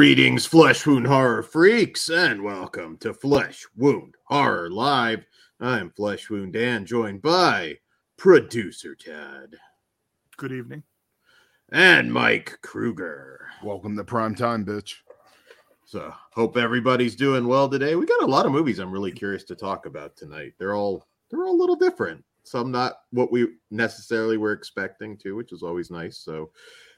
Greetings, Flesh Wound Horror freaks, and welcome to Flesh Wound Horror Live. I'm Flesh Wound Dan, joined by producer Ted Good evening. and Mike Kruger. Welcome to prime time, bitch. So, hope everybody's doing well today. We got a lot of movies I'm really curious to talk about tonight. They're all they're all a little different. Some not what we necessarily were expecting to, which is always nice. So,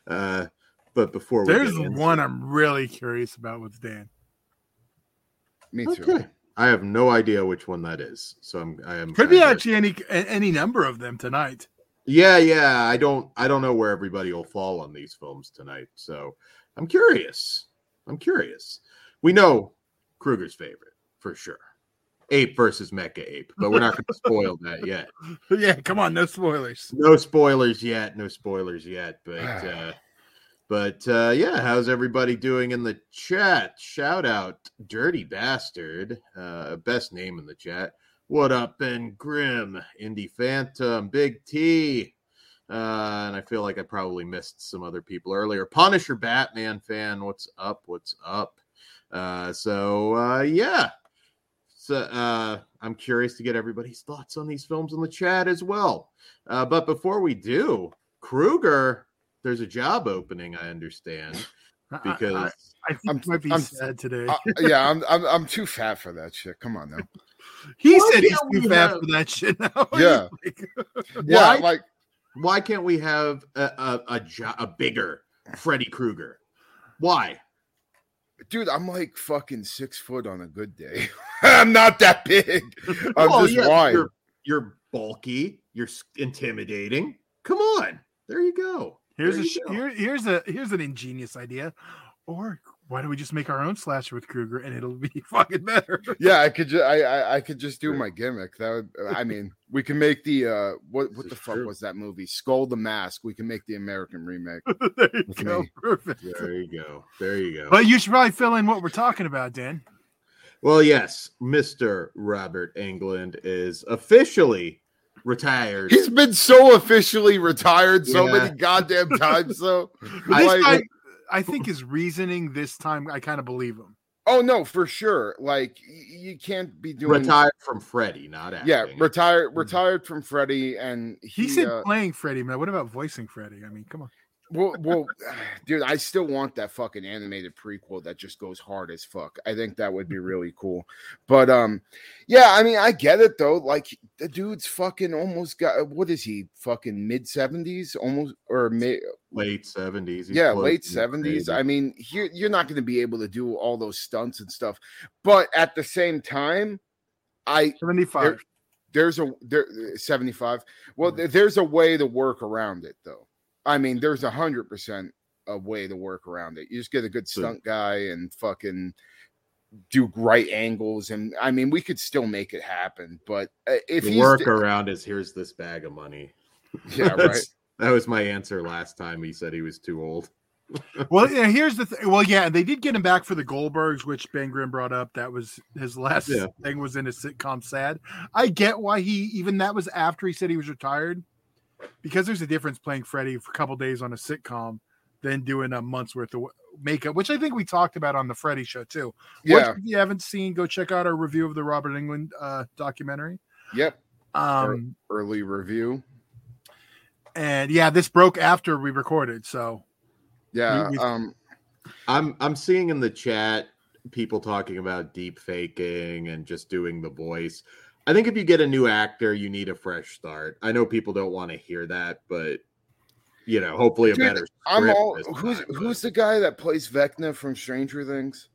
uh, but before we There's get into- one I'm really curious about with Dan. Me too. Okay. I have no idea which one that is. So I'm I am Could be kinda- actually any any number of them tonight. Yeah, yeah. I don't I don't know where everybody will fall on these films tonight. So I'm curious. I'm curious. We know Kruger's favorite for sure. Ape versus Mecha Ape, but we're not going to spoil that yet. Yeah, come on, no spoilers. No spoilers yet. No spoilers yet. But uh but uh yeah, how's everybody doing in the chat? Shout out Dirty Bastard, uh best name in the chat. What up, Ben Grim, Indie Phantom, Big T. Uh, and I feel like I probably missed some other people earlier. Punisher Batman fan, what's up? What's up? Uh, so uh, yeah. So uh, I'm curious to get everybody's thoughts on these films in the chat as well. Uh, but before we do, Kruger, there's a job opening, I understand, I- I- because I, I think I'm- it might be I'm- sad today. Uh, yeah, I'm, I'm I'm too fat for that shit. Come on now. he why said he's too fat have- for that shit. Now. Yeah. Like- Yeah, Why? like why can't we have a a, a, jo- a bigger Freddy Krueger? Why? dude, I'm like fucking six foot on a good day. I'm not that big. I'm Well, just yeah, wide. You're, you're bulky. You're intimidating. Come on. There you go. Here's a go. here, here's a here's an ingenious idea. Or why don't we just make our own slasher with Kruger and it'll be fucking better? Yeah, I could just I, I I could just do my gimmick. That would I mean, we can make the uh what This what the fuck true. was that movie? Skull the Mask. We can make the American remake. there you go. me. Perfect. There you go. There you go. But you should probably fill in what we're talking about, Dan. well, yes, Mr. Robert Englund is officially retired. He's been so officially retired so Yeah. many goddamn times though. This Like- time, I think his reasoning this time, I kind of believe him. Oh no, for sure. Like you can't be doing retired from Freddy, not acting. Yeah, retired retired from Freddy, and He, he, said uh, playing Freddy, man. What about voicing Freddy? I mean, come on. Well, well, dude, I still want that fucking animated prequel that just goes hard as fuck. I think that would be really cool. But um, yeah, I mean, I get it though. Like the dude's fucking almost got what is he? Fucking mid seventies, almost or mid late seventies. yeah, late seventies. I mean, you're you're not going to be able to do all those stunts and stuff. But at the same time, I 75. there's a there 75 well there- there's a way to work around it though i mean there's a hundred percent a way to work around it you just get a good So- stunt guy and fucking do right angles and i mean we could still make it happen but uh, if the he's workaround is here's this bag of money. yeah right That was my answer last time. He said he was too old. well, yeah, here's the thing. Well, yeah, they did get him back for the Goldbergs, which Ben Grimm brought up. That was his last Yeah. thing was in a sitcom sad. I get why he even that was after he said he was retired. Because there's a difference playing Freddy for a couple days on a sitcom than doing a month's worth of makeup, which I think we talked about on the Freddy show too. Which, yeah if you haven't seen, go check out our review of the Robert Englund uh, documentary. yep Um, early review and yeah, this broke after we recorded, so yeah we- um I'm I'm seeing in the chat people talking about deep faking and just doing the voice. I think if you get a new actor, you need a fresh start. I know people don't want to hear that, but you know, hopefully a Dude, better. i'm all who's time, who's but the guy that plays vecna from stranger things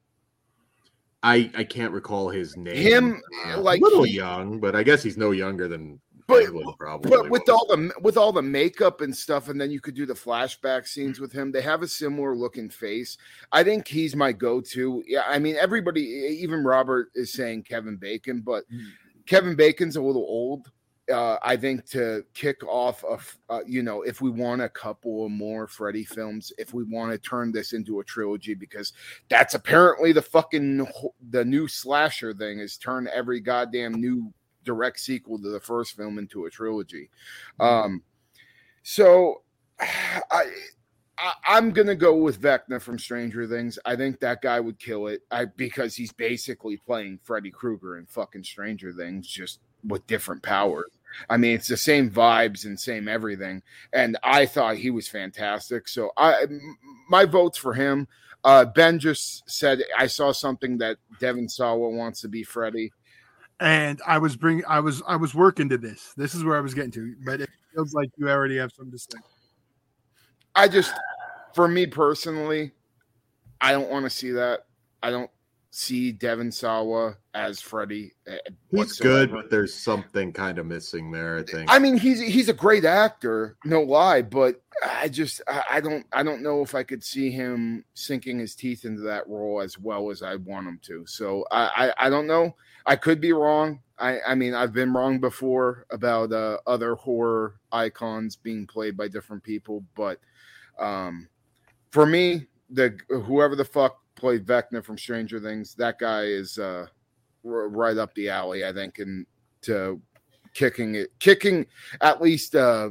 I I can't recall his name. Him, Uh, like, a little he- young, but I guess he's no younger than But- probably. But with was. all the with all the makeup and stuff, and then you could do the flashback scenes with him. They have a similar looking face. I think he's my go-to. Yeah, I mean everybody, even Robert is saying Kevin Bacon, but Kevin Bacon's a little old. Uh, I think to kick off a, uh, you know, if we want a couple more Freddy films, if we want to turn this into a trilogy, because that's apparently the fucking the new slasher thing is turn every goddamn new direct sequel to the first film into a trilogy. Um, so I I, am gonna go with Vecna from Stranger Things. I think that guy would kill it. I because he's basically playing Freddy Krueger in fucking Stranger Things, just with different powers. I mean, it's the same vibes and same everything. And I thought he was fantastic. So I, my votes for him. Uh, ben just said I saw something that Devon Sawa wants to be Freddy, and I was bringing, I was, I was working to this. This is where I was getting to, but it feels like you already have something to say. I just, for me personally, I don't want to see that. I don't see Devon Sawa as Freddy. Eh, he's good, but there's something kind of missing there. I think. I mean, he's he's a great actor, no lie, but I just I, I don't I don't know if I could see him sinking his teeth into that role as well as I want him to. So I I, I don't know. I could be wrong. I, I mean, I've been wrong before about uh, other horror icons being played by different people, but um, for me, the whoever the fuck played Vecna from Stranger Things. That guy is uh, r- right up the alley, I think, and to kicking it, kicking at least uh,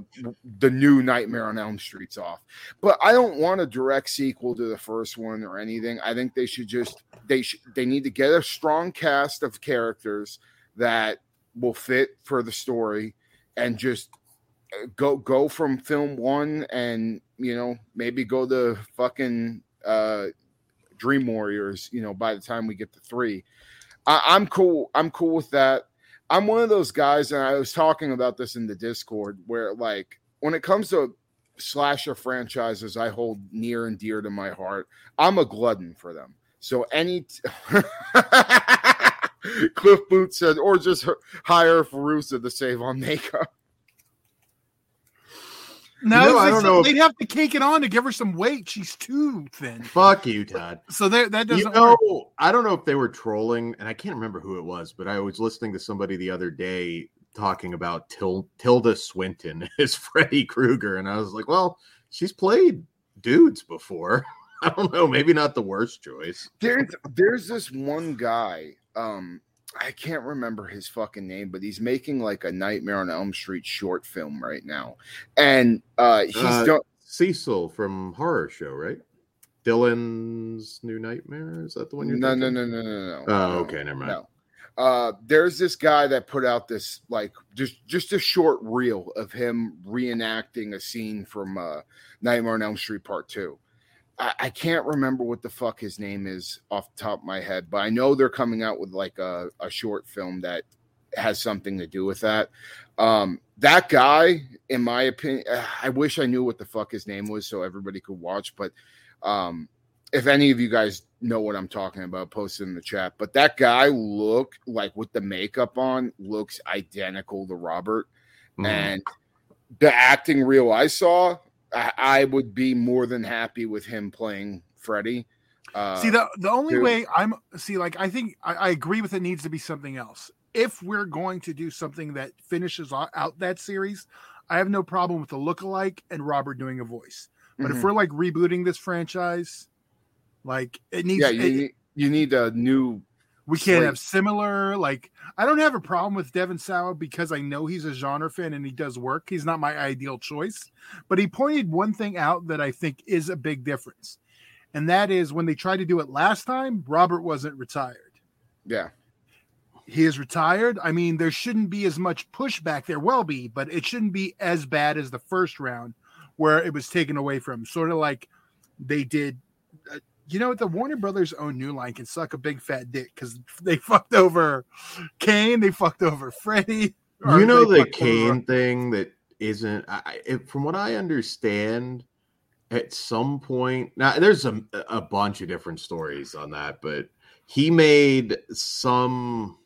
the new Nightmare on Elm Street's off. But I don't want a direct sequel to the first one or anything. I think they should just they sh- they need to get a strong cast of characters that will fit for the story and just uh, go go from film one and you know maybe go the fucking uh Dream Warriors, you know, by the time we get to three. I, am cool. I'm cool with that. I'm one of those guys, and I was talking about this in the Discord, where like when it comes to slasher franchises, I hold near and dear to my heart. I'm a glutton for them. So any t- Cliff Boots said, or just hire Fairuza to save on makeup. No, you know, I don't know. They'd if... have to cake it on to give her some weight. She's too thin. Fuck you, Todd. So there, that doesn't. You know, work. I don't know if they were trolling, and I can't remember who it was, but I was listening to somebody the other day talking about Til- Tilda Swinton as Freddy Krueger, and I was like, well, she's played dudes before. I don't know, maybe not the worst choice. There's there's this one guy. Um, I can't remember his fucking name, but he's making like a Nightmare on Elm Street short film right now, and uh, he's uh, done Cecil from Horror Show, right? Dylan's New Nightmare is that the one you're? No, no, no, no, no, no. Oh, okay, never mind. No. Uh, there's this guy that put out this like just just a short reel of him reenacting a scene from uh, Nightmare on Elm Street Part Two I, I, can't remember what the fuck his name is off the top of my head, but I know they're coming out with like a, a short film that has something to do with that. Um, that guy, in my opinion, I wish I knew what the fuck his name was so everybody could watch. But um, if any of you guys know what I'm talking about, post it in the chat. But that guy look like with the makeup on looks identical to Robert, mm. and the acting reel I saw I, I would be more than happy with him playing Freddy. Uh, see the the only way I'm see like I think I, I, agree with it needs to be something else. If we're going to do something that finishes out that series, I have no problem with the look-alike and Robert doing a voice. But mm-hmm. if we're like rebooting this franchise, like it needs, yeah, you, it, need, you need a new we can't have similar. Like, I don't have a problem with Devon Sawa because I know he's a genre fan and he does work. He's not my ideal choice, but he pointed one thing out that I think is a big difference, and that is when they tried to do it last time, Robert wasn't retired. Yeah, he is retired. I mean, there shouldn't be as much pushback. There will be, but it shouldn't be as bad as the first round where it was taken away from. Sort of like they did you know what? The Warner Brothers own New Line can suck a big fat dick because they fucked over Kane, they fucked over Freddy. You know the Kane over... thing that isn't. I, it, from what I understand, at some point now there's a, a bunch of different stories on that, but he made some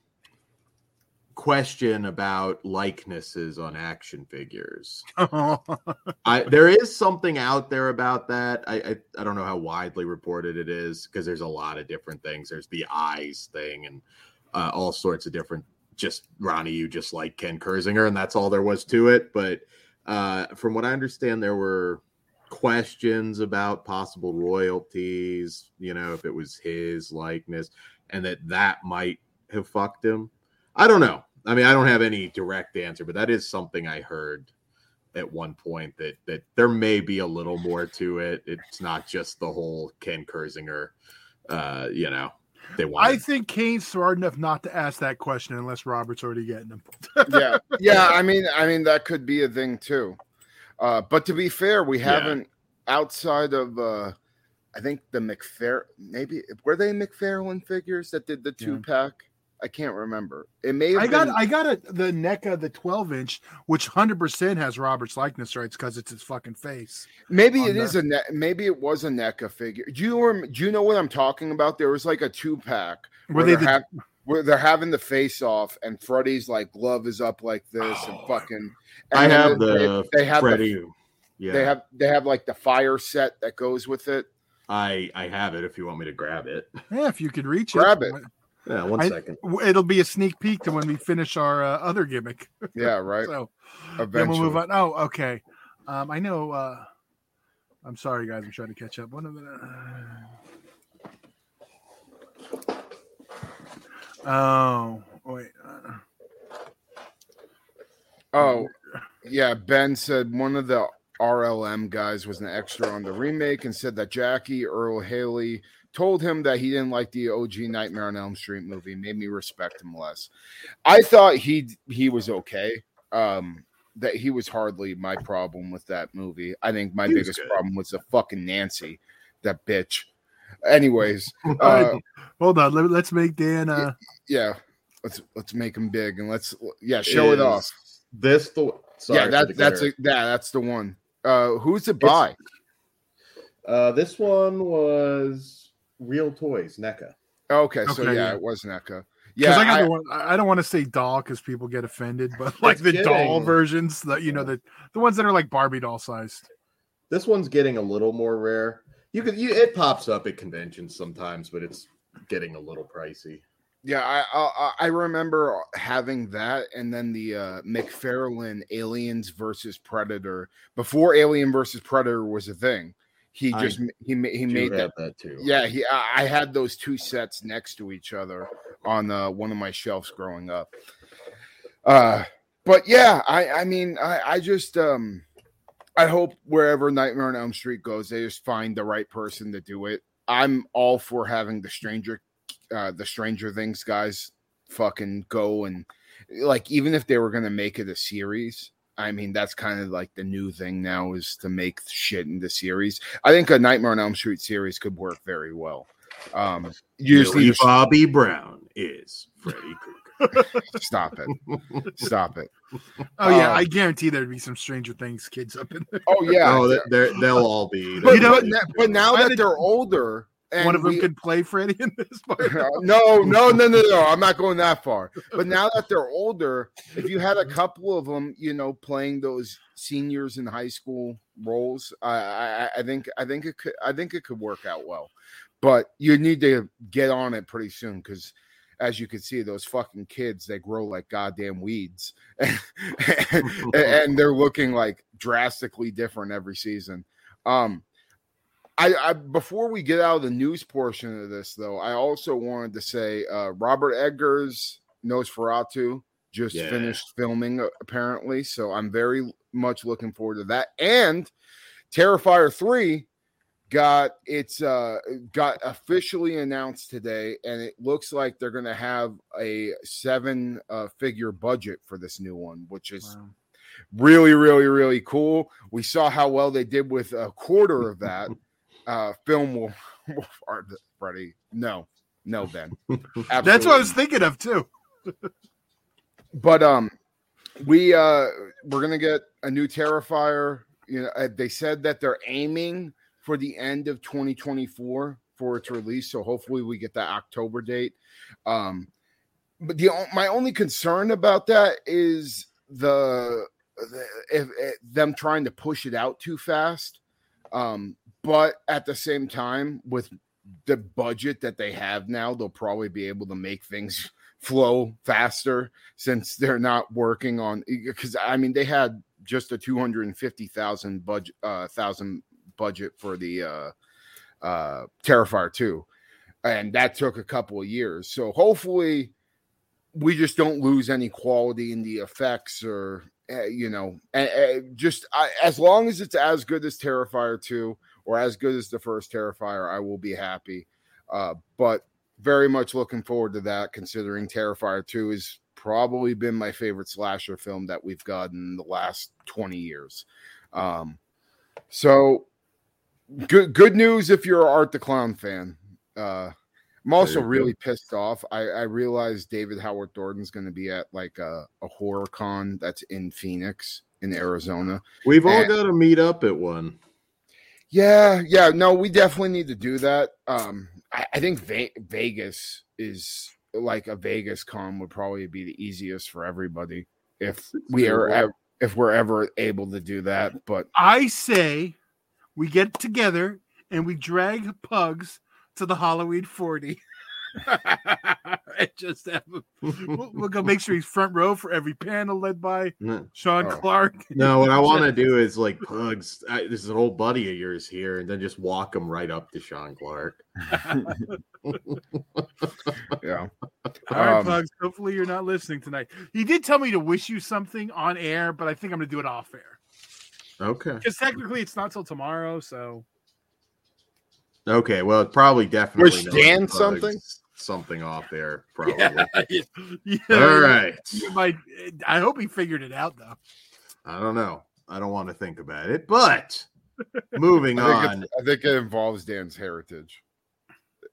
question about likenesses on action figures. I, there is something out there about that. I, I, I don't know how widely reported it is because there's a lot of different things. There's the eyes thing and uh, all sorts of different. Just Ronnie, you just like Ken Kirzinger, and that's all there was to it. But uh, from what I understand, there were questions about possible royalties. You know, if it was his likeness, and that that might have fucked him. I don't know. I mean, I don't have any direct answer, but that is something I heard at one point that that there may be a little more to it. It's not just the whole Ken Kirzinger, uh, you know. They want. I think Kane's smart enough not to ask that question unless Robert's already getting him. yeah, yeah. I mean, I mean that could be a thing too. Uh, but to be fair, we haven't outside of uh, I think the McFair maybe were they McFarlane figures that did the two pack. I can't remember. It may have I got been, I got a the NECA the 12 inch, which hundred percent has Robert's likeness rights because it's his fucking face. Maybe on it is the- a ne- maybe it was a NECA figure. Do you rem- do you know what I'm talking about? There was like a two pack Were where they they're, the- hav- where they're having the face off, and Freddy's like glove is up like this, and Oh. fucking. and I have they- the they have the- Freddy. yeah, they have they have like the fire set that goes with it. I I have it. If you want me to grab it, Yeah, if you could reach Grab it, it. Yeah, one I- second. it'll be a sneak peek to when we finish our uh, other gimmick. Yeah, right. So then we'll move on. Oh, okay. Um, I know. Uh, I'm sorry, guys. I'm trying to catch up. One of the. Oh wait. Uh, Oh, yeah. Ben said one of the RLM guys was an extra on the remake and said that Jackie Earle Haley told him that he didn't like the OG Nightmare on Elm Street movie. Made me respect him less. I thought he he was okay. Um, that he was hardly my problem with that movie. I think my He biggest good. problem was the fucking Nancy, that bitch. Anyways, uh, Hold on. Let, let's make Dan. Uh, yeah, let's let's make him big and let's yeah show it off. This the sorry yeah, for that, that's a, yeah, that's the one. Uh, who's it by? Uh, this one was Reel Toys NECA. Okay, so Okay, yeah, yeah. it was NECA. because Yeah, I got I- the one. I I don't want to say doll because people get offended, but like It's the doll versions, the you know the the ones that are like Barbie doll sized. This one's getting a little more rare. You could you, it pops up at conventions sometimes, but it's getting a little pricey. yeah, I, I I remember having that, and then the uh, McFarlane Aliens versus Predator before Alien versus Predator was a thing. He I just he he made that. that too. Yeah, he I I had those two sets next to each other on uh, one of my shelves growing up. Uh, but yeah, I I mean I I just um I hope wherever Nightmare on Elm Street goes, they just find the right person to do it. I'm all for having the Stranger uh the Stranger Things guys fucking go and like even if they were gonna make it a series. I mean, that's kind of like the new thing now is to make shit into series. I think a Nightmare on Elm Street series could work very well. Um, usually, Billy Bobby Brown is Freddy Krueger. stop it, stop it. Oh yeah, Uh, I guarantee there'd be some Stranger Things kids up in there. Oh yeah, oh, they're, they're, they'll all be. but, You know- but, but now that they're older, and One of them we- could play Freddy in this part. no, no, no, no, no. I'm not going that far. But now that they're older, if you had a couple of them, you know, playing those seniors in high school roles, I, I, I think, I think it could, I think it could work out well. But you need to get on it pretty soon because, as you can see, those fucking kids they grow like goddamn weeds, and, and they're looking like drastically different every season. Um, I, I before we get out of the news portion of this, though, I also wanted to say uh, Robert Eggers's Nosferatu just Yeah. finished filming uh, apparently, so I'm very much looking forward to that. And Terrifier three got its uh got officially announced today, and it looks like they're going to have a seven uh, figure budget for this new one, which is Wow. really, really, really cool. We saw how well they did with a quarter of that. uh, film will, will Freddie. No, no, Ben. That's what I was thinking of too. But um, we uh, we're gonna get a new Terrifier. You know, uh, they said that they're aiming for the end of 2024 for its release. So hopefully we get that October date. Um, but the my only concern about that is the, the if, if them trying to push it out too fast. Um, but at the same time, with the budget that they have now, they'll probably be able to make things flow faster since they're not working on because I mean they had just a two hundred and fifty thousand budget uh thousand budget for the uh uh Terrifier 2 and that took a couple of years. So hopefully we just don't lose any quality in the effects or uh, you know, uh, just as long as it's as good as Terrifier 2 or as good as the first Terrifier, I will be happy. Uh, but very much looking forward to that, considering Terrifier 2 has probably been my favorite slasher film that we've gotten in the last 20 years. Um, so good good news if you're an Art the Clown fan. Uh, I'm also really pissed off. I, I realized David Howard Thornton's going to be at like a, a horror con that's in Phoenix in Arizona. We've all got to meet up at one. Yeah, yeah, no, we definitely need to do that. Um, I, I think Ve- Vegas is like a Vegas con would probably be the easiest for everybody if we are if we're ever able to do that. But I say we get together and we drag pugs to the Halloween 40. and just have him, we'll, we'll, go make sure he's front row for every panel led by. Sean oh. Clark. No, what I want to do is like pugs. I, this is an old buddy of yours here, and then just walk him right up to Sean Clark. yeah. All right, um, pugs. Hopefully, you're not listening tonight. He did tell me to wish you something on air, but I think I'm going to do it off air. Okay. Because technically, it's not till tomorrow, so. Okay, well, probably definitely. Wish Dan something. Something off there, probably. Yeah, yeah, All right. You might. Eh, I hope he figured it out, though. I don't know. I don't want to think about it, but moving I on. I think it involves Dan's heritage.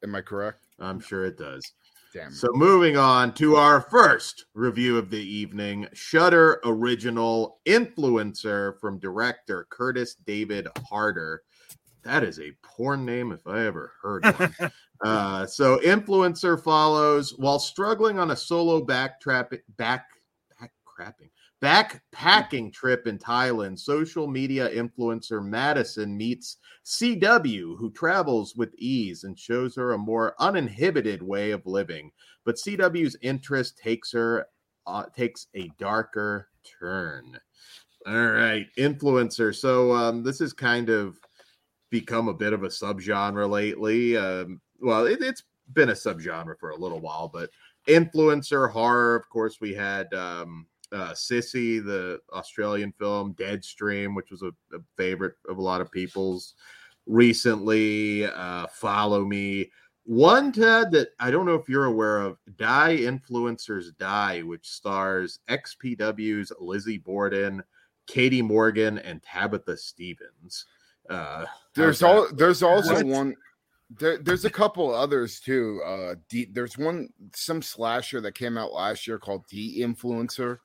Am I correct? I'm sure it does. Damn. So moving on to our first review of the evening, Shudder original influencer from director Curtis David Harder that is a porn name if I ever heard one. uh, so influencer follows while struggling on a solo backtrapping back back crapping backpacking trip in Thailand. Social media influencer Madison meets CW, who travels with ease and shows her a more uninhibited way of living. But CW's interest takes her uh, takes a darker turn. All right, influencer. So um, this is kind of become a bit of a subgenre lately. Um, well, it, has been a subgenre for a little while, but influencer horror. Of course, we had um, uh, Sissy, the Australian film, Deadstream, which was a, a favorite of a lot of people's recently. Uh, Follow Me. One Ted that I don't know if you're aware of, Die Influencers Die, which stars XPW's Lizzie Borden, Katie Morgan, and Tabitha Stevens. Uh, there's all there's also what? one there, there's a couple others too. Uh, D, there's one some slasher that came out last year called The Influencer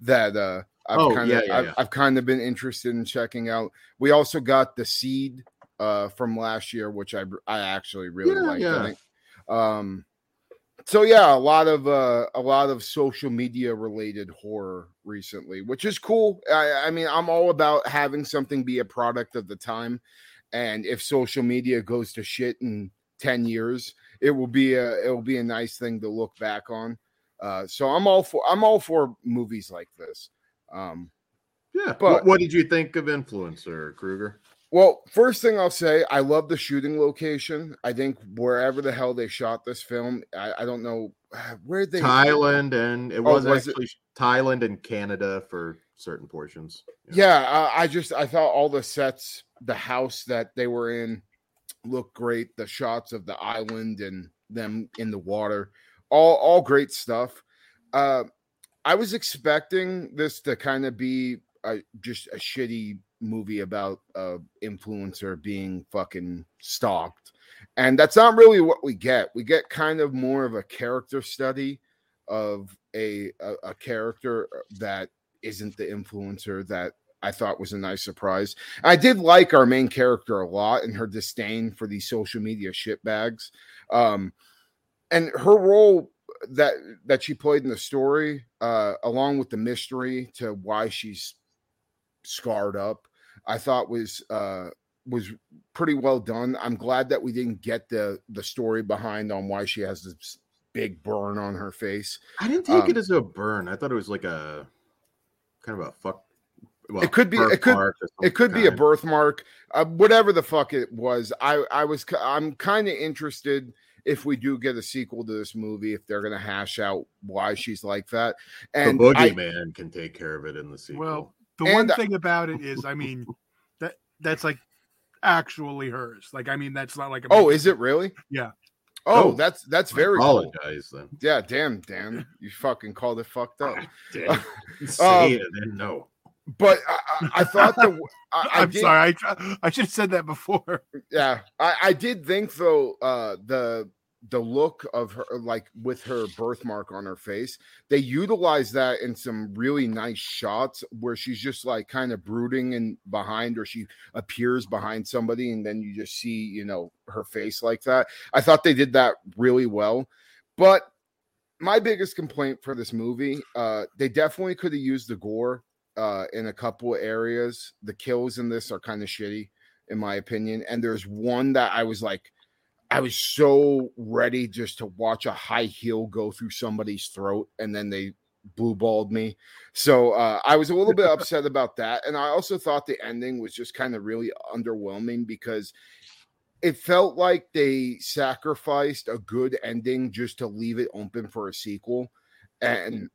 that uh, I've oh, kind of yeah, yeah, I've, yeah. I've, kind of been interested in checking out. We also got The Seed uh, from last year, which I I actually really like. I think. Um, so yeah, a lot of uh, a lot of social media related horror recently, which is cool. I, I mean, I'm all about having something be a product of the time, and if social media goes to shit in ten years, it will be a it will be a nice thing to look back on. Uh, so I'm all for I'm all for movies like this. Um, yeah, but what, what did you think of Influencer Kruger? Well, first thing I'll say, I love the shooting location. I think wherever the hell they shot this film, I, I don't know where they Thailand and it was, oh, was actually it? Thailand and Canada for certain portions. Yeah, yeah uh, I just I thought all the sets, the house that they were in, looked great. The shots of the island and them in the water, all all great stuff. Uh, I was expecting this to kind of be a, just a shitty movie about a influencer being fucking stalked. And that's not really what we get. We get kind of more of a character study of a, a, a character that isn't the influencer that I thought was a nice surprise. I did like our main character a lot and her disdain for these social media shitbags. Um, and her role that that she played in the story, uh, along with the mystery to why she's scarred up, I thought was uh was pretty well done. I'm glad that we didn't get the the story behind on why she has this big burn on her face. I didn't take um, it as a burn. I thought it was like a kind of a fuck. Well, it could be. It could. It could kind. be a birthmark. Uh, whatever the fuck it was. I. I was. I'm kind of interested if we do get a sequel to this movie, if they're gonna hash out why she's like that. And The And I, boogeyman can take care of it in the sequel. Well, the And- one thing about it is, I mean, that that's like actually hers. Like, I mean, that's not like a oh, is it really? Yeah. Oh, Oh, that's that's I very cool. apologize then. Yeah, damn, damn, you fucking called it fucked up. Ah, damn. Um, say it and no. But I, I, I thought the I, I I'm did, sorry. I, I should have said that before. yeah I, I did think though uh the the look of her like with her birthmark on her face they utilize that in some really nice shots where she's just like kind of brooding and behind or she appears behind somebody and then you just see you know her face like that i thought they did that really well but my biggest complaint for this movie uh they definitely could have used the gore uh in a couple of areas the kills in this are kind of shitty in my opinion. And there's one that I was like, I was so ready just to watch a high heel go through somebody's throat, and then they blue balled me. So uh, I was a little bit upset about that. And I also thought the ending was just kind of really underwhelming because it felt like they sacrificed a good ending just to leave it open for a sequel. And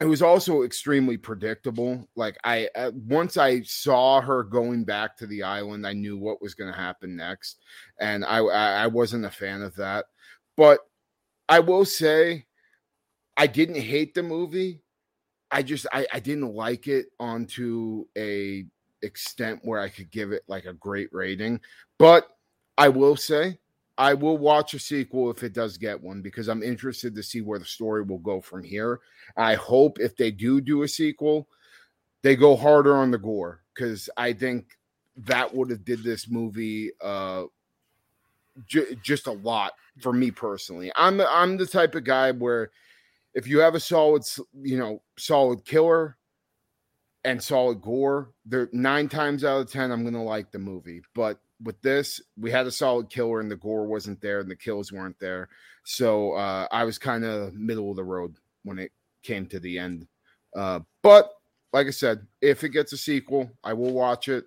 it was also extremely predictable. Like I uh, once I saw her going back to the island, I knew what was going to happen next, and I, I I wasn't a fan of that. But I will say, I didn't hate the movie. I just I, I didn't like it onto a extent where I could give it like a great rating. But I will say I will watch a sequel if it does get one because I'm interested to see where the story will go from here. I hope if they do do a sequel, they go harder on the gore because I think that would have did this movie uh ju- just a lot for me personally. I'm I'm the type of guy where if you have a solid you know solid killer and solid gore, there nine times out of ten I'm gonna like the movie. But with this, we had a solid killer and the gore wasn't there and the kills weren't there. So uh, I was kind of middle of the road when it came to the end. Uh, but like I said, if it gets a sequel, I will watch it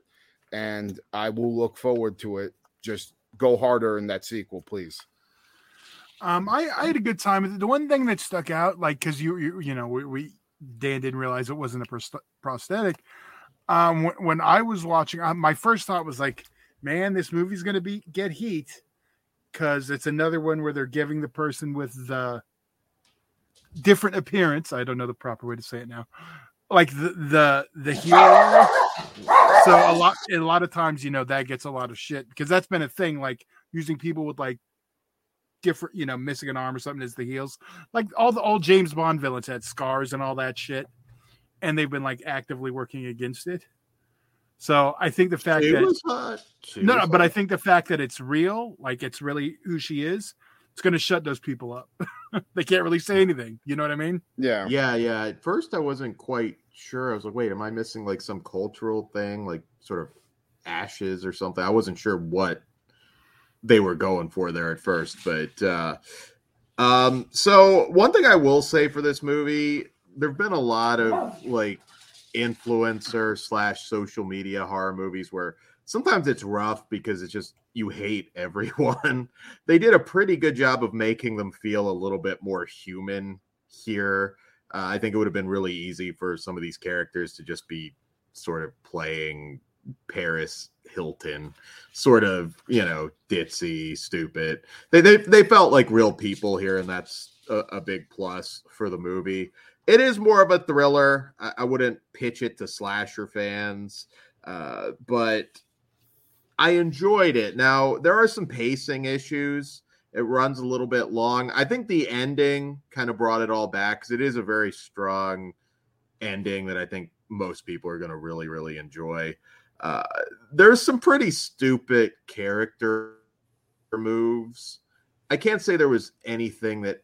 and I will look forward to it. Just go harder in that sequel, please. Um, I, I had a good time. The one thing that stuck out, like, because you, you you know we, we Dan didn't realize it wasn't a prosthetic. Um, when, when I was watching, uh, my first thought was like, man, this movie's gonna be get heat because it's another one where they're giving the person with the different appearance. I don't know the proper way to say it now. Like the the the hero. So a lot a lot of times, you know, that gets a lot of shit because that's been a thing. Like using people with like different, you know, missing an arm or something as the heels. Like all the old James Bond villains had scars and all that shit, and they've been like actively working against it. So I think the fact She that was hot. She no, was no, but I think the fact that it's real, like it's really who she is, it's going to shut those people up. they can't really say anything. You know what I mean? Yeah. Yeah, yeah. At first, I wasn't quite sure. I was like, wait, am I missing like some cultural thing, like sort of ashes or something? I wasn't sure what they were going for there at first, but uh um so one thing I will say for this movie, there've been a lot of like influencer slash social media horror movies where sometimes it's rough because it's just you hate everyone. they did a pretty good job of making them feel a little bit more human here. Uh, I think it would have been really easy for some of these characters to just be sort of playing Paris Hilton, sort of, you know, ditzy, stupid. They they, they felt like real people here, and that's a, a big plus for the movie. It is more of a thriller. I, I wouldn't pitch it to slasher fans, uh, but I enjoyed it. Now there are some pacing issues. It runs a little bit long. I think the ending kind of brought it all back because it is a very strong ending that I think most people are going to really, really enjoy. Uh, there's some pretty stupid character moves. I can't say there was anything that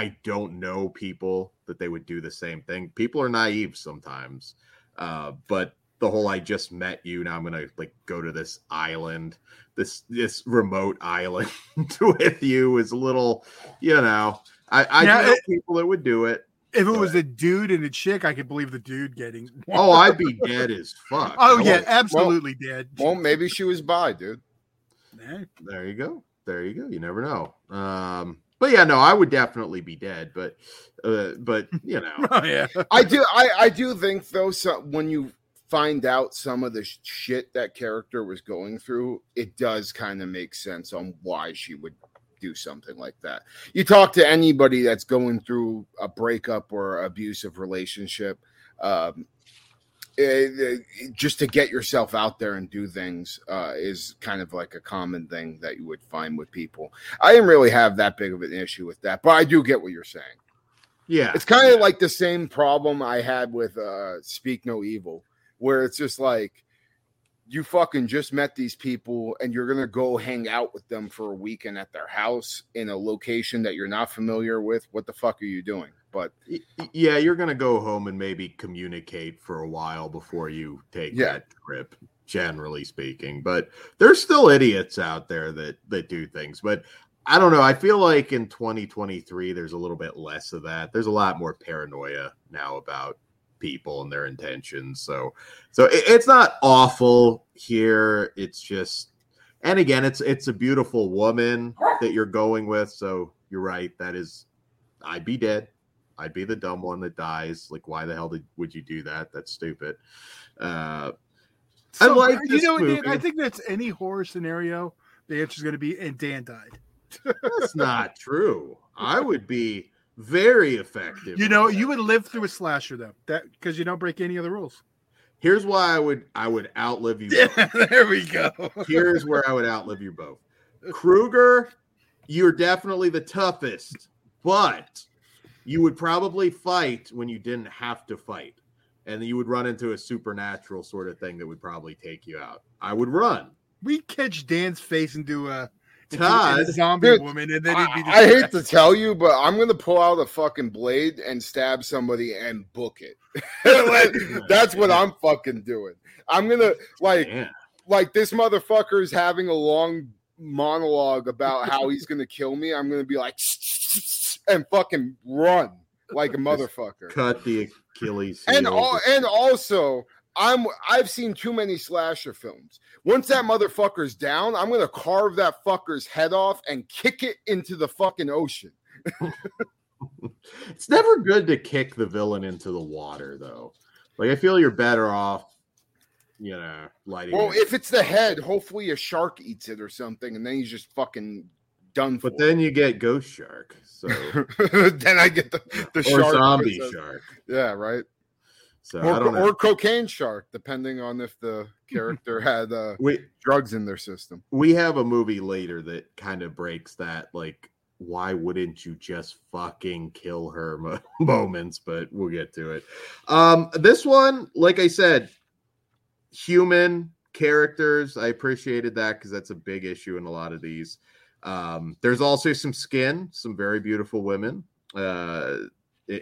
I don't know people that they would do the same thing. People are naive sometimes. Uh, but the whole I just met you, now I'm gonna like go to this island, this this remote island with you is a little, you know. I, I Yeah, know it- people that would do it. If it was a dude and a chick, I could believe the dude getting. Oh, I'd be dead as fuck. Oh I yeah, would- absolutely dead. Well, maybe she was bi, dude. There you go. there you go. You never know. Um, but yeah, no, I would definitely be dead. But, uh, but you know, Oh yeah. I do. I I do think though. So when you find out some of the shit that character was going through, it does kind of make sense on why she would do something like that. You talk to anybody that's going through a breakup or abusive relationship, um, it- it- just to get yourself out there and do things uh, is kind of like a common thing that you would find with people. I didn't really have that big of an issue with that, but I do get what you're saying. yeah, It's kind of like the same problem I had with uh Speak No Evil, where it's just like you fucking just met these people and you're gonna go hang out with them for a weekend at their house in a location that you're not familiar with. What the fuck are you doing? But yeah, you're gonna go home and maybe communicate for a while before you take Yeah. that trip. Generally speaking, but there's still idiots out there that that do things. But I don't know. I feel like in 2023, there's a little bit less of that. There's a lot more paranoia now about people and their intentions. So, so it, it's not awful here. It's just, and again, it's it's a beautiful woman that you're going with. So you're right. That is, I'd be dead. I'd be the dumb one that dies. Like, why the hell did, would you do that? That's stupid. Uh, I like you this know, movie. I think that's any horror scenario. The answer is going to be, and Dan died. that's not true. I would be very effective. You know, you would live through a slasher though, that because you don't break any of the rules. Here's why I would I would outlive you. Yeah, both. there we go. Here's where I would outlive you both. Kruger, you're definitely the toughest, but you would probably fight when you didn't have to fight. And you would run into a supernatural sort of thing that would probably take you out. I would run. We catch Dan's face into a, into Todd, a zombie dude, woman, and then he'd be. I, I hate to tell you, but I'm gonna pull out a fucking blade and stab somebody and book it. Like, that's what I'm fucking doing. I'm gonna like Yeah. like this motherfucker is having a long monologue about how he's gonna kill me. I'm gonna be like and fucking run like a motherfucker. Cut the Achilles. And all, and also I'm I've seen too many slasher films. Once that motherfucker's down, I'm gonna carve that fucker's head off and kick it into the fucking ocean. it's never good to kick the villain into the water, though. Like I feel you're better off, you know, lighting. Well, it. if it's the head, hopefully a shark eats it or something, and then he's just fucking done for. but then you get Ghost Shark, so then I get the, the or shark. Zombie with Shark. Yeah, right. So I Or, don't know. or cocaine shark, depending on if the character had uh, we drugs in their system. we have a movie later that kind of breaks that. Like, why wouldn't you just fucking kill her mo- moments? But we'll get to it. Um, this one, like I said, human characters. I appreciated that because that's a big issue in a lot of these. Um, there's also some skin, some very beautiful women, uh,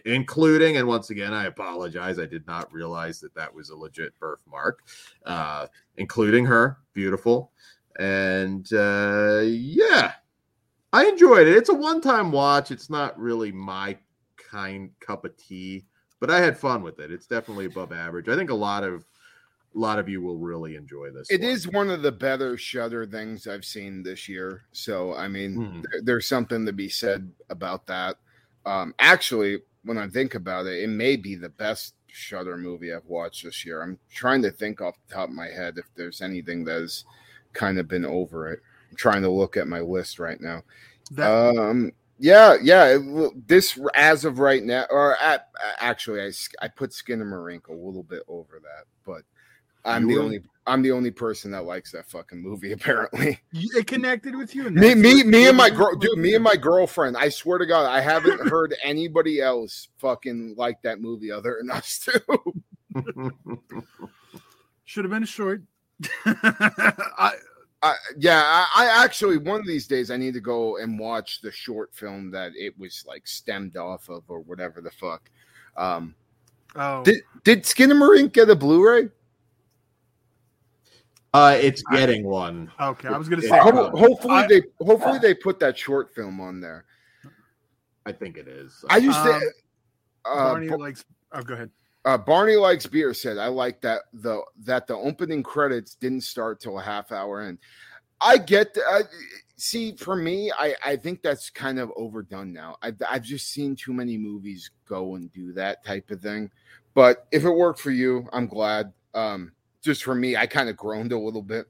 including, and once again, I apologize. I did not realize that that was a legit birthmark, uh, including her, beautiful. And uh, yeah, I enjoyed it. It's a one time watch. It's not really my kind cup of tea, but I had fun with it. It's definitely above average. I think a lot of a lot of you will really enjoy this. It one. is one of the better Shudder things I've seen this year. So I mean, Mhm. there- there's something to be said about that. Um, actually, when I think about it, it may be the best Shudder movie I've watched this year. I'm trying to think off the top of my head if there's anything that's kind of been over it. I'm trying to look at my list right now. That, Um, yeah, yeah. it This as of right now, or at, actually, I put Skinamarink a little bit over that, but I'm You the were- only I'm the only person that likes that fucking movie. Apparently, it connected with you. me, me, me, and my girl, dude, me and my girlfriend. I swear to God, I haven't heard anybody else fucking like that movie other than us two. should have been a short. I, I, yeah, I, I actually one of these days I need to go and watch the short film that it was like stemmed off of or whatever the fuck. Um, oh, Did did Skinamarink get a Blu-ray? Uh, it's getting one. okay. I was gonna say. Yeah. Ho- hopefully I- they hopefully they put that short film on there. I think it is. I used to. Um, Uh, Barney Bar- likes. Oh, go ahead. uh, Barney likes beer said I like that the that the opening credits didn't start till a half hour in. I get the, I, see for me I, I think that's kind of overdone now I've, I've just seen too many movies go and do that type of thing but if it worked for you i'm glad um just for me i kind of groaned a little bit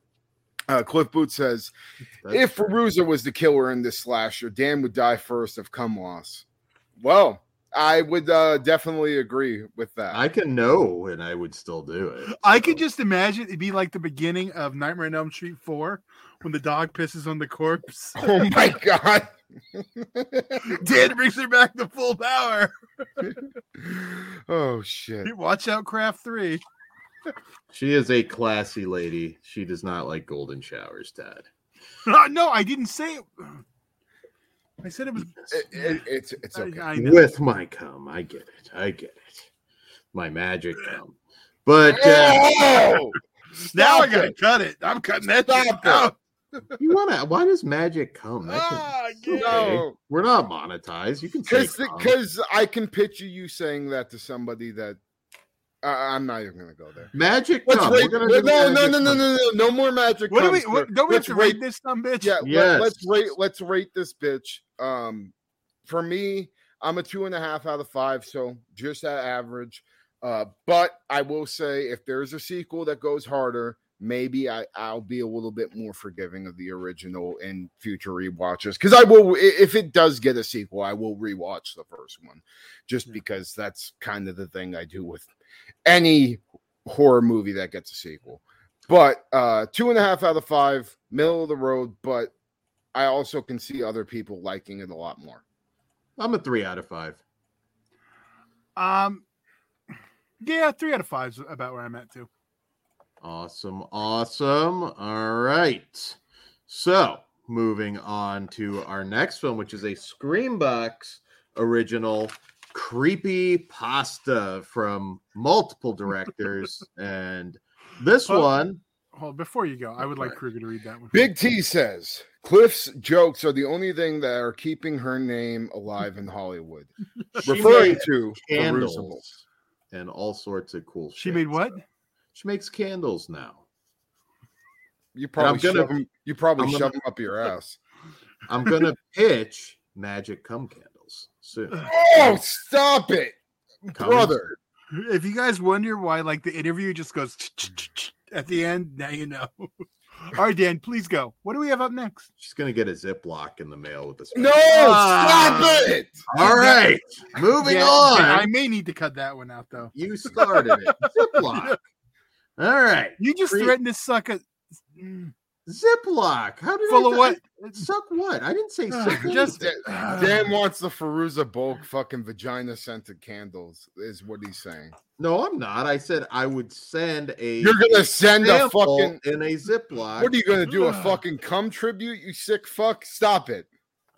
uh, cliff boot says That's if fair. Was the killer in this slasher dan would die first of cum loss well i would uh definitely agree with that I can know, and I would still do it. I could so. just imagine it'd be like the beginning of Nightmare on Elm Street 4 when the dog pisses on the corpse. oh my god Dan brings her back to full power. oh shit Watch out, Craft 3. She is a classy lady. She does not like golden showers, Dad. no, I didn't say it. I said it was. It- it- it's it's okay I know. With my cum, I get it. I get it. My magic cum. But uh, now I gotta it. cut it. I'm cutting that Stop shit out. you wanna? Why does magic come? That can- Ah, it's okay. No. We're not monetized. You can Because because I can picture you saying that to somebody that uh, I'm not even gonna go there. magic Let's cum. rate. No, gonna no, do no, no, no, no, no, no more magic. What do we? What, don't we let's to rate. rate this some bitch? Yeah, Yes. let, us rate. Let's rate this bitch. Um, for me, I'm a two and a half out of five, so just at average. Uh, but I will say, if there's a sequel that goes harder, maybe I, I'll be a little bit more forgiving of the original in future rewatches. Because I will, if it does get a sequel, I will rewatch the first one, just Yeah. because that's kind of the thing I do with any horror movie that gets a sequel. But uh, two and a half out of five, middle of the road. But I also can see other people liking it a lot more. I'm a three out of five. Um. Yeah, three out of five is about where I'm at too. Awesome, awesome. All right. So, moving on to our next film, which is a Screambox original creepy pasta from multiple directors. and this Well, one, Hold before you go, I would like Kruger to read that one. Big T says Cliff's jokes are the only thing that are keeping her name alive in Hollywood. Referring to candles Candles. and all sorts of cool She shit. made what? She makes candles now. You probably gonna- shove 'em- you probably I'm shove gonna- them up your ass. I'm going to pitch magic cum candles soon. Oh, stop it, Coming brother! If you guys wonder why, like the interview just goes at the end, now you know. All right, Dan, please go. What do we have up next? She's going to get a Ziploc in the mail with this. No, Ah. stop it! All right. Moving Yeah, on. I may need to cut that one out though. You started it. Ziploc. All right. You just Pre- threatened to suck a mm, Ziploc. How did full I of what? Suck what? I didn't say suck. Just anything. Dan, Dan wants the Fairuza Balk fucking vagina scented candles, is what he's saying. No, I'm not. I said I would send a. You're gonna send a fucking. in a Ziploc. What are you gonna do? A fucking cum tribute? You sick fuck! Stop it!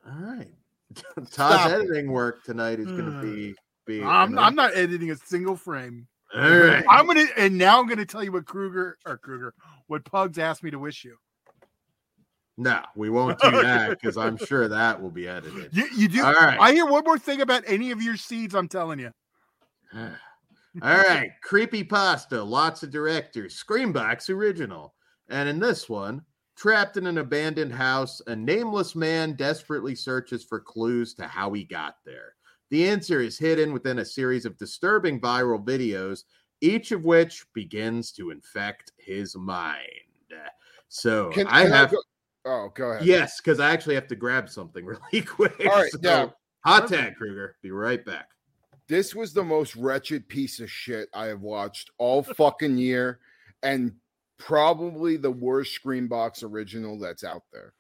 All right. Todd's Stop it. editing work tonight is going to be. Hmm. be I'm, I'm not editing a single frame. All right. I'm gonna and now I'm gonna tell you what Kruger or Kruger, what Pugs asked me to wish you. No, we won't do that because I'm sure that will be edited. You, you do. All right. I hear one more thing about any of your seeds. I'm telling you. All right, creepy pasta, lots of directors, Screambox original. And in this one, trapped in an abandoned house, a nameless man desperately searches for clues to how he got there. The answer is hidden within a series of disturbing viral videos, each of which begins to infect his mind. So Can, I can have, go- oh, go ahead. yes, because I actually have to grab something really quick. All right, So, now- hot tag, Kruger. Be right back. This was the most wretched piece of shit I have watched all fucking year, and probably the worst Screambox original that's out there.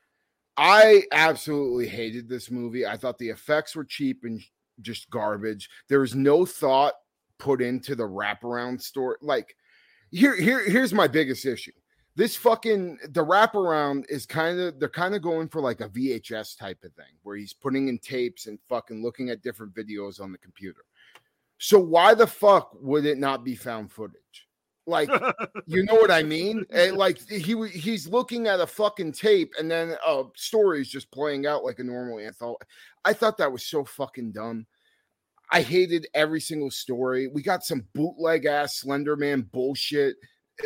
I absolutely hated this movie. I thought the effects were cheap and just garbage. There was no thought put into the wraparound story. Like, here, here, here's my biggest issue. This fucking the wraparound is kind of they're kind of going for like a VHS type of thing where he's putting in tapes and fucking looking at different videos on the computer. So why the fuck would it not be found footage? Like, you know what I mean? And like he he's looking at a fucking tape and then a story is just playing out like a normal anthology. I thought that was so fucking dumb. I hated every single story. We got some bootleg ass Slender Man bullshit.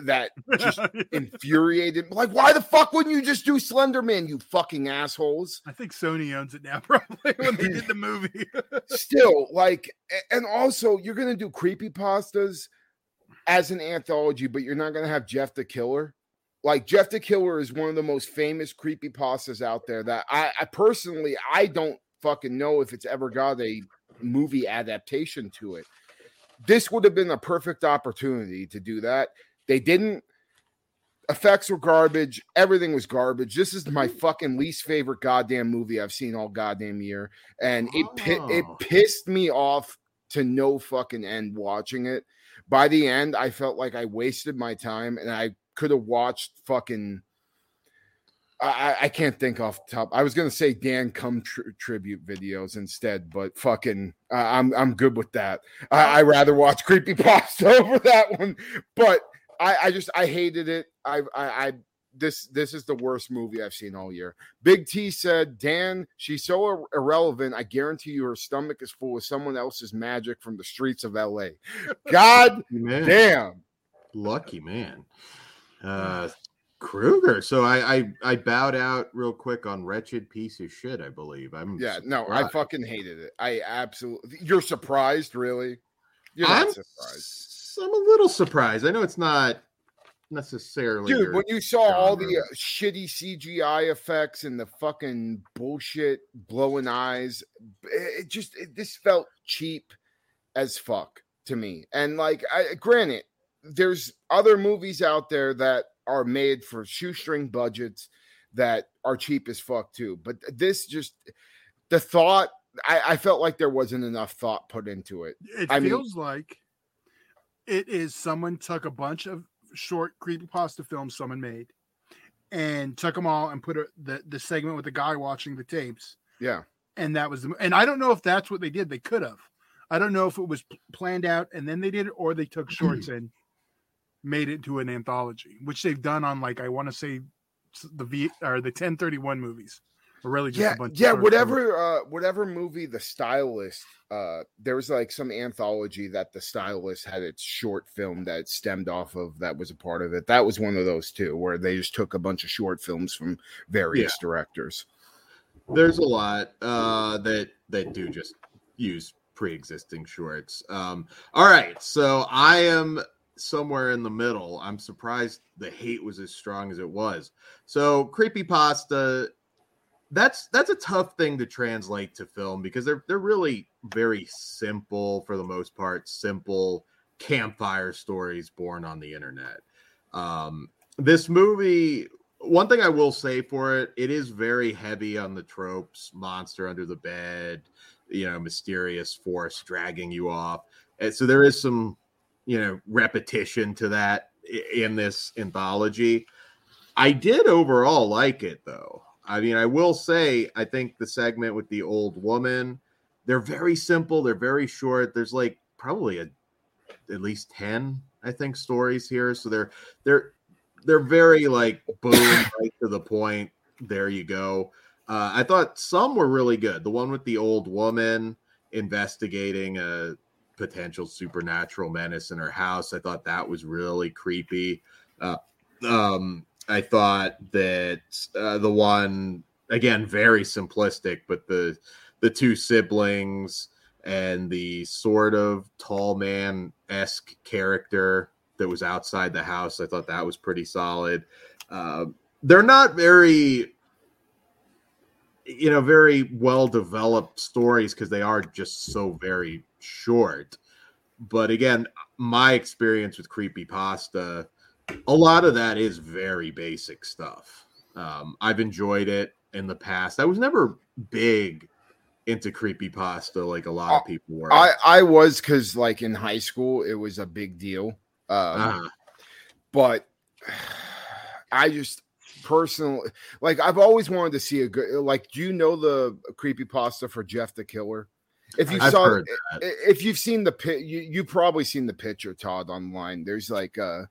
That just infuriated. Like, why the fuck wouldn't you just do Slenderman, you fucking assholes? I think Sony owns it now, probably when they did the movie. Still, like, and also you're gonna do creepy pastas as an anthology, but you're not gonna have Jeff the Killer. Like Jeff the Killer is one of the most famous creepy pastas out there. That I, I personally I don't fucking know if it's ever got a movie adaptation to it. This would have been a perfect opportunity to do that. They didn't. Effects were garbage. Everything was garbage. This is my fucking least favorite goddamn movie I've seen all goddamn year, and it pi- it Oh. pissed me off to no fucking end watching it. By the end, I felt like I wasted my time, and I could have watched fucking. I, I- can't think off the top. I was gonna say Dan Come tr- tribute videos instead, but fucking, uh, I'm I'm good with that. I, I rather watch creepy pasta over that one. But I, I just I hated it. I, I I this this is the worst movie I've seen all year. Big T said, Dan, she's so ir- irrelevant. I guarantee you her stomach is full of someone else's magic from the streets of LA. God Man, damn. lucky man. Uh, Kruger. So I, I I bowed out real quick on wretched piece of shit. I believe. I'm Yeah, no, I fucking hated it. I absolutely. You're surprised, really? You're not I'm surprised, I'm a little surprised. I know it's not necessarily dude. When you saw all the uh, shitty CGI effects and the fucking bullshit blowing eyes, it, it just it, this felt cheap as fuck to me. And like, I granted, there's other movies out there that are made for shoestring budgets that are cheap as fuck too. But this just the thought. I, I felt like there wasn't enough thought put into it. It I mean- feels like it is someone took a bunch of short creepypasta films someone made and took them all and put a, the the segment with the guy watching the tapes. Yeah. and that was the, and I don't know if that's what they did. They could have. I don't know if it was planned out and then they did it or they took shorts and made it to an anthology which they've done on like I want to say the V or the 1031 movies or really just yeah, a bunch of yeah. short. Whatever, uh, whatever movie the stylist, uh, there was like some anthology that the stylist had its short film that stemmed off of that was a part of it. That was one of those too, where they just took a bunch of short films from various directors. there's a lot uh that that do just use pre-existing shorts um all right so i am somewhere in the middle i'm surprised the hate was as strong as it was so creepy pasta that's that's a tough thing to translate to film because they're they're really very simple for the most part simple campfire stories born on the internet um this movie one thing I will say for it, it is very heavy on the tropes, monster under the bed, you know, mysterious force dragging you off. And so there is some, you know, repetition to that in this anthology. I did overall like it though. I mean, I will say I think the segment with the old woman, they're very simple, they're very short. There's like probably a at least 10 I think stories here. So they're they're they're very like boom right to the point. There you go. Uh, I thought some were really good. The one with the old woman investigating a potential supernatural menace in her house. I thought that was really creepy. Uh, um, I thought that uh, the one again very simplistic, but the the two siblings and the sort of tall man esque character that was outside the house. I thought that was pretty solid. Uh, they're not very, you know, very well developed stories because they are just so very short. But again, my experience with creepy pasta, a lot of that is very basic stuff. Um, I've enjoyed it in the past. I was never big into creepy pasta like a lot of people were. I I was because like in high school it was a big deal. Um, Ah, but I just personally like I've always wanted to see a good like do you know the creepy pasta for Jeff the Killer? If you I've saw if you've seen the pit you you probably seen the picture Todd online. There's like uh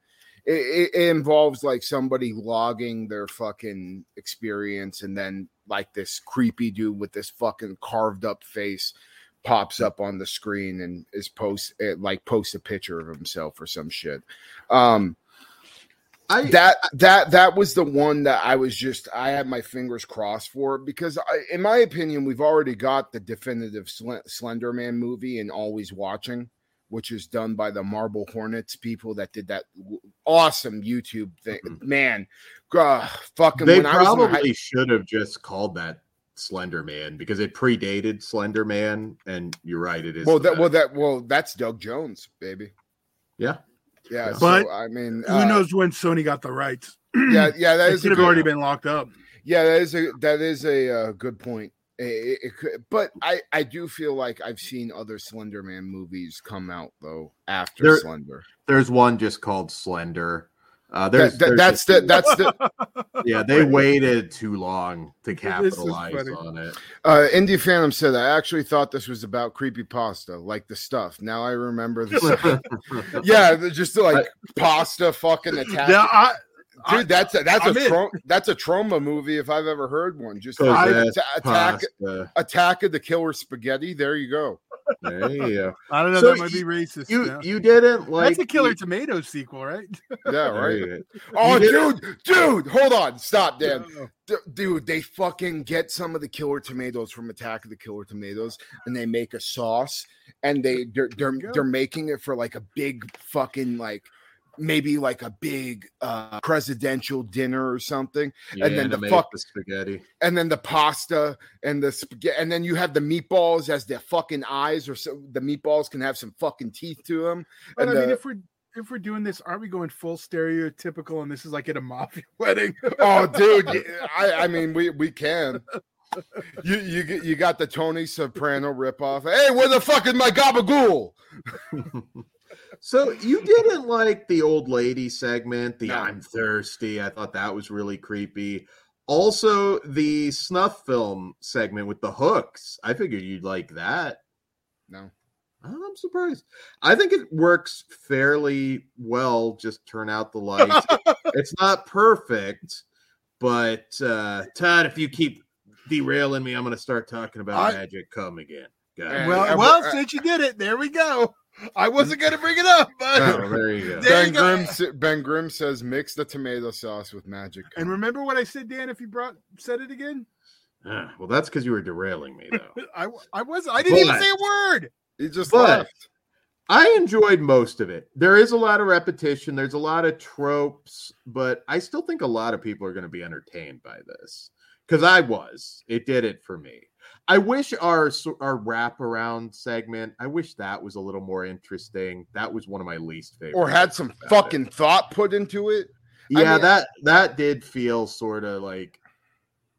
it, it involves like somebody logging their fucking experience and then like this creepy dude with this fucking carved up face pops up on the screen and is post it like posts a picture of himself or some shit. Um I that that that was the one that I was just I had my fingers crossed for because I, in my opinion we've already got the definitive Sl- Slender Man movie and Always Watching, which is done by the Marble Hornets people that did that awesome YouTube thing. Mhm. Man, uh, fucking they when I was probably high- should have just called that Slender Man because it predated Slender Man, and you're right, it is. well that well that well that's Doug Jones baby. Yeah. Yeah, Yeah. But so I mean, Who uh, knows when Sony got the rights? Yeah, yeah, that It is could have already been locked up. Yeah, that is a that is a uh, good point. It, it- could, but I I do feel like I've seen other Slender Man movies come out though after There- Slender. there's one just called Slender. Uh, there's, that- there's that's the that's the yeah. They waited too long to capitalize on it. uh, Indie Phantom said. I actually thought this was about creepy pasta, like the stuff. Now I remember this. yeah, just like pasta fucking attack. Yeah, I, Dude, that's a, that's I'm a tra- that's a trauma movie if I've ever heard one. Just Possessed atta- attack Pasta. attack of the killer spaghetti. There you go. There you go. I don't know. So that might be racist. You yeah. you didn't like That's a Killer Tomatoes sequel, right? Yeah, right. Oh, dude, dude, hold on, stop, Dan. D- dude, they fucking get some of the killer tomatoes from Attack of the Killer Tomatoes, and they make a sauce, and they they're they're, There you go. they're making it for like a big fucking like maybe like a big uh presidential dinner or something Yeah, then to the fuck- the spaghetti. and then the pasta and the spaghetti and then you have the meatballs as their fucking eyes or so the meatballs can have some fucking teeth to them But and I mean, if we're if we're doing this, aren't we going full stereotypical? And this is like at a mafia wedding. Oh, dude, I, I mean, we we can. You you you got the Tony Soprano ripoff. Hey, where the fuck is my gabagool? So you didn't like the old lady segment, the No. I'm thirsty. I thought that was really creepy. Also, the snuff film segment with the hooks. I figured you'd like that. No, I'm surprised. I think it works fairly well. Just turn out the lights. it's not perfect, but uh Todd, if you keep derailing me, I'm going to start talking about I- magic. Come again. Got well, well, since you did it, there we go. I wasn't going to bring it up, but Oh, there you go. There Ben you go. Grimm Ben Grimm says mix the tomato sauce with magic. and remember what I said, Dan? If you brought said it again, Ah, well, that's because you were derailing me, though. I I was I didn't even say a word. he just But- left. I enjoyed most of it. There is a lot of repetition, there's a lot of tropes, but I still think a lot of people are going to be entertained by this because I was. It did it for me. I wish our our wraparound segment. I wish that was a little more interesting. That was one of my least favorite. Or had some about it. fucking thought put into it. I Yeah, mean- that that did feel sort of like.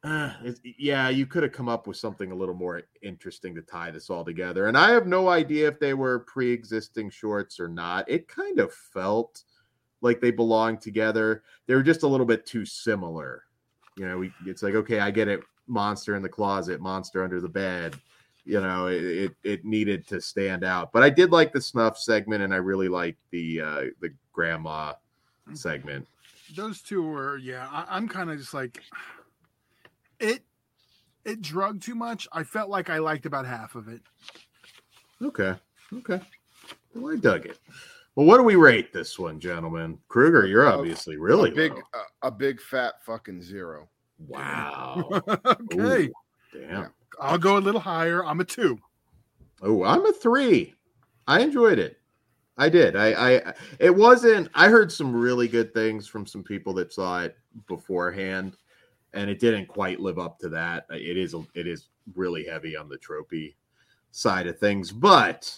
Uh, yeah, you could have come up with something a little more interesting to tie this all together. And I have no idea if they were pre-existing shorts or not. It kind of felt like they belonged together. They were just a little bit too similar. You know, we, it's like okay, I get it. Monster in the closet, monster under the bed. You know, it, it it needed to stand out. But I did like the snuff segment, and I really liked the uh, the grandma segment. Those two were yeah. I, I'm kind of just like it. It drug too much. I felt like I liked about half of it. Okay. Okay. Well, I dug it. Well, what do we rate this one, gentlemen? Kruger, you're Uh, obviously really a big low. a, a big fat fucking zero. Wow. okay, Ooh, damn. I'll go a little higher. I'm a two. Oh, I'm a three. I enjoyed it. I did. I, I, it wasn't. I heard some really good things from some people that saw it beforehand, and it didn't quite live up to that. Uh, it is it is really heavy on the tropey side of things, but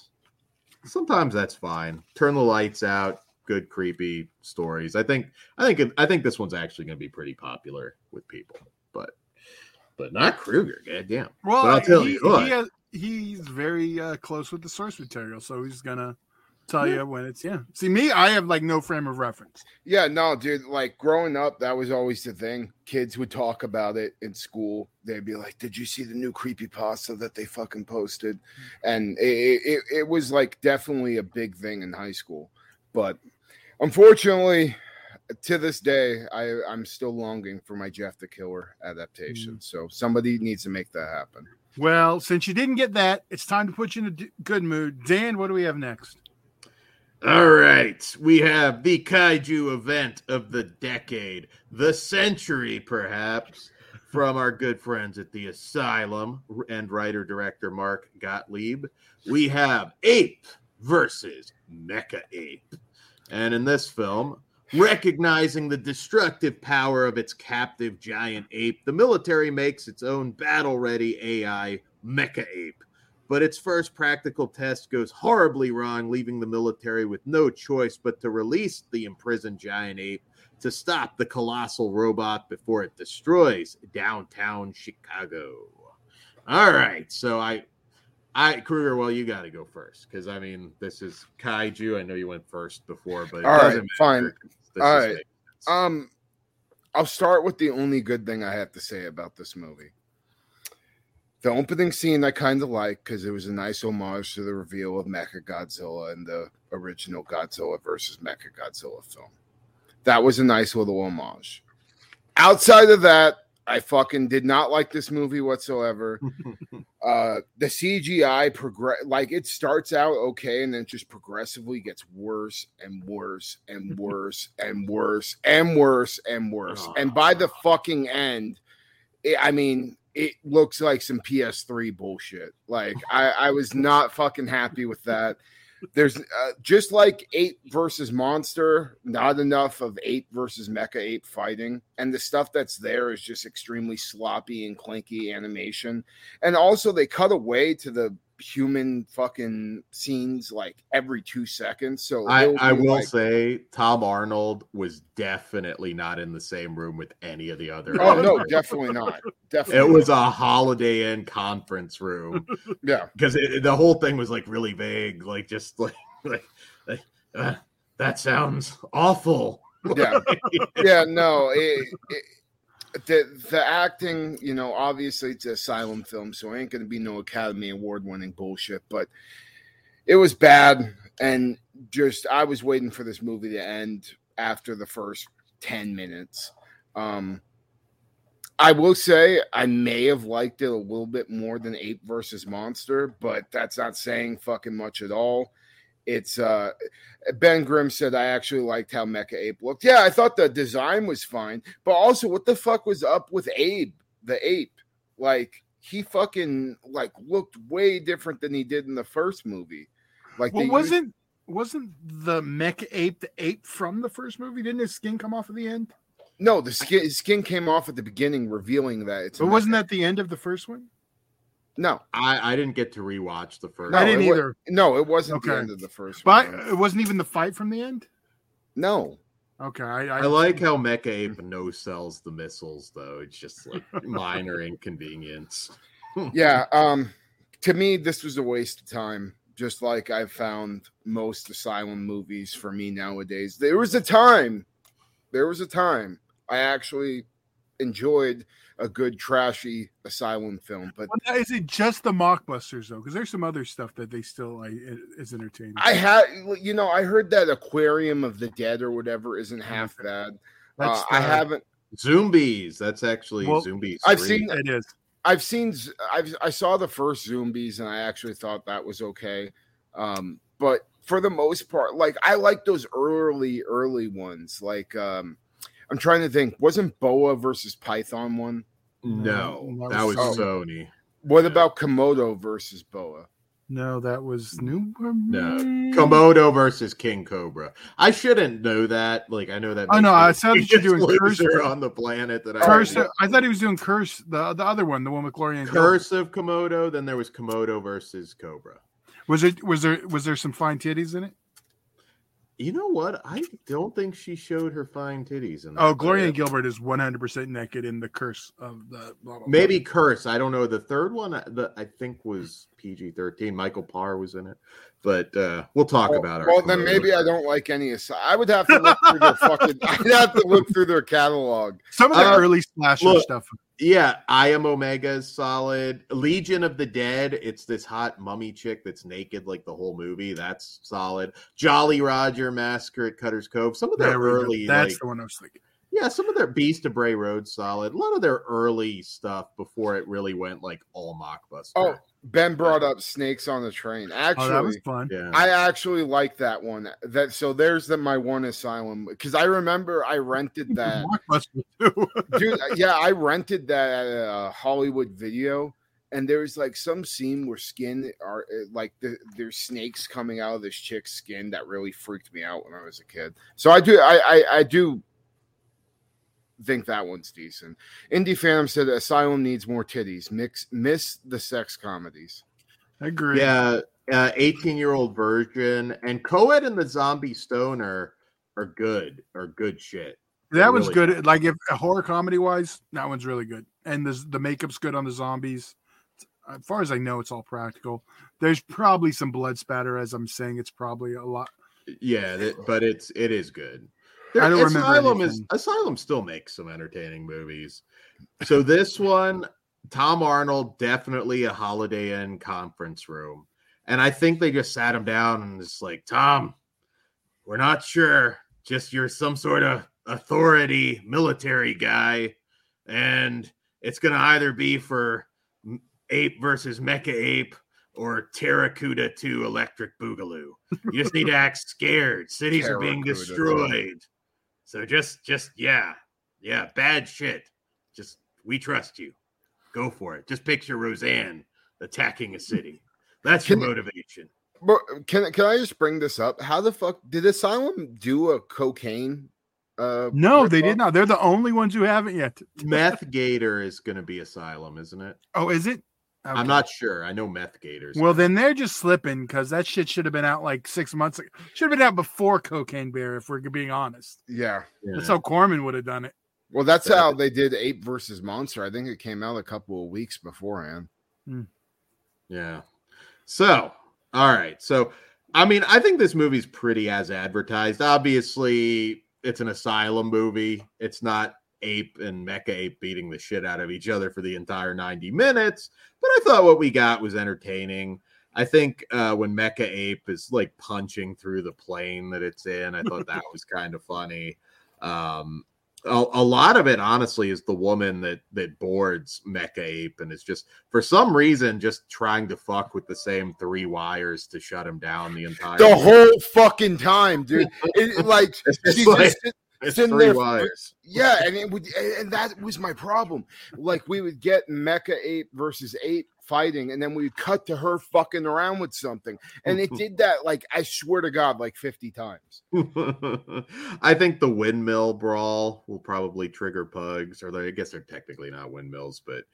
sometimes that's fine. Turn the lights out. Good creepy stories. I think. I think. I think this one's actually going to be pretty popular with people, but, but not Kruger. God damn. Well, But I'll tell he, you what. he has, he's very uh, close with the source material, so he's gonna tell Yeah. you when it's yeah. See me, I have like no frame of reference. Yeah, no, dude. Like growing up, that was always the thing. Kids would talk about it in school. They'd be like, "Did you see the new creepy pasta that they fucking posted?" And it, it, it was like definitely a big thing in high school. But unfortunately, to this day, I I'm still longing for my Jeff the Killer adaptation. Mm. So somebody needs to make that happen. Well, since you didn't get that, it's time to put you in a d- good mood. Dan, what do we have next? All right, we have the kaiju event of the decade, the century, perhaps, from our good friends at the Asylum and writer director Mark Gottlieb. We have Ape versus Mecha Ape. And in this film, recognizing the destructive power of its captive giant ape, the military makes its own battle ready AI, Mecha Ape but its first practical test goes horribly wrong, leaving the military with no choice but to release the imprisoned giant ape to stop the colossal robot before it destroys downtown Chicago. All right, so I, I Kruger, well, you got to go first because I mean this is kaiju. I know you went first before, but all right, fine. All right, um, I'll start with the only good thing I have to say about this movie. The opening scene I kind of like because it was a nice homage to the reveal of Mecha Godzilla in the original Godzilla versus Mecha Godzilla film. That was a nice little homage. Outside of that, I fucking did not like this movie whatsoever. uh, the CGI progress like it starts out okay and then just progressively gets worse and worse and worse and worse and worse and worse. And by the fucking end, it, I mean, it looks like some PS3 bullshit. Like I, I was not fucking happy with that. There's uh, just like ape versus monster, not enough of ape versus mecha ape fighting, and the stuff that's there is just extremely sloppy and clanky animation. And also, they cut away to the human fucking scenes like every two seconds. So I, I will like, say Tom Arnold was definitely not in the same room with any of the other. Oh no, definitely not. Definitely, it was a Holiday Inn conference room. yeah, because the whole thing was like really vague, like just like like, like uh, that sounds awful. Yeah, yeah, no, it, it, the the acting, you know, obviously it's an asylum film, so it ain't gonna be no Academy Award winning bullshit, but it was bad and just I was waiting for this movie to end after the first 10 minutes. Um I will say I may have liked it a little bit more than Ape versus Monster, but that's not saying fucking much at all. It's uh Ben Grimm said I actually liked how Mecha Ape looked. Yeah, I thought the design was fine, but also what the fuck was up with Abe, the ape? Like he fucking like looked way different than he did in the first movie. Like well, wasn't used... wasn't the Mecha Ape the ape from the first movie? Didn't his skin come off at the end? No, the skin his skin came off at the beginning, revealing that it's. But wasn't that the end of the first one? No, I, I didn't get to rewatch the first. No, I didn't either. no, it wasn't okay. the end of the first. But one. it wasn't even the fight from the end. No. Okay, I, I, I like how Mecha Ape no sells the missiles though. It's just like minor inconvenience. yeah. Um. To me, this was a waste of time. Just like I've found most asylum movies for me nowadays. There was a time. There was a time I actually enjoyed a good trashy asylum film. But well, is it just the mockbusters though? Because there's some other stuff that they still like is entertaining. I had, you know, I heard that Aquarium of the Dead or whatever isn't half bad. Uh, I haven't. Zoombies. That's actually well, Zoombies. I've seen it is. I've seen. I've I saw the first Zoombies and I actually thought that was okay. Um, but for the most part, like I like those early early ones, like um I'm trying to think. Wasn't Boa versus Python one? No, that was, was oh. Sony. What about Komodo versus Boa? No, that was new. No, Komodo versus King Cobra. I shouldn't know that. Like I know that. Oh no, I saw that you're doing Curse on the planet. That Curse. I, I thought he was doing Curse. The the other one, the one with Gloria. And Curse of Komodo. Then there was Komodo versus Cobra. Was it? Was there? Was there some fine titties in it? You know what? I don't think she showed her fine titties. In oh, Gloria Gilbert is one hundred percent naked in the Curse of the. Blah, blah, Maybe blah. Curse. I don't know. The third one, uh, the I think was PG thirteen. Michael Paré was in it, but uh, we'll talk well, about it. Well, then maybe I don't like any. I would have to look through their fucking. I'd have to look through their catalog. Some of the uh, early slasher look, stuff yeah, I am Omega is solid. Legion of the Dead, it's this hot mummy chick that's naked like the whole movie. That's solid. Jolly Roger Massacre at Cutter's Cove. Some of the early That's like, the one I was thinking. Yeah, some of their Beast of Bray Road solid. A lot of their early stuff before it really went like all mockbuster. Oh, Ben brought up Snakes on the Train. Actually, oh, that was fun. yeah. I actually like that one. That so there's the my one asylum because I remember I rented that. Dude yeah i rented that at uh, hollywood video and there's like some scene where skin are uh, like the, there's snakes coming out of this chick's skin that really freaked me out when i was a kid so i do i i, I do think that one's decent indie phantom said asylum needs more titties mix miss the sex comedies I agree. Yeah, uh, 18 year old virgin and Coed and the Zombie Stoner are good, are good shit. that one's really good. Like if horror comedy wise, that one's really good. And the the makeup's good on the zombies. As far as I know, it's all practical. There's probably some blood spatter, as I'm saying. It's probably a lot. Yeah, that, but it's it is good. I don't remember Asylum is. Asylum still makes some entertaining movies. So this one, Tom Arnold, definitely a Holiday Inn conference room, and I think they just sat him down and just like Tom, we're not sure. Just you're some sort of authority, military guy, and it's gonna either be for ape versus mecha ape or Terracuda 2 Electric Boogaloo. You just need to act scared. Cities are being destroyed. So just just yeah. Yeah, bad shit. Just we trust you. Go for it. Just picture Roseanne attacking a city. That's your motivation. but can, can i just bring this up how the fuck did asylum do a cocaine uh No, they rip-off? did not. They're the only ones who haven't yet. Meth Gator is going to be Asylum, isn't it? Oh, is it? I'm not sure. I know Meth Gators. Well, then they're just slipping because that shit should have been out like six months ago. Should have been out before Cocaine Bear, if we're being honest. yeah That's how Corman would have done it. Well, that's Yeah. how they did Ape versus Monster. I think it came out a couple of weeks beforehand. Hmm. Yeah. So, all right. So, I mean, I think this movie's pretty as advertised. Obviously, it's an asylum movie. It's not ape and mecha ape beating the shit out of each other for the entire 90 minutes, but I thought what we got was entertaining. I think uh, when Mecha Ape is like punching through the plane that it's in, I thought that was kind of funny. Um, a, a lot of it, honestly, is the woman that that boards Mecha Ape and is just for some reason just trying to fuck with the same three wires to shut him down the entire. The whole fucking time, dude. It, like, she's like- just it's in three there wires. yeah, and it would, and that was my problem. Like, we would get Mecha Ape versus Ape fighting, and then we'd cut to her fucking around with something, and it did that. Like, I swear to God, like fifty times. I think the windmill brawl will probably trigger pugs, or they, I guess they're technically not windmills, but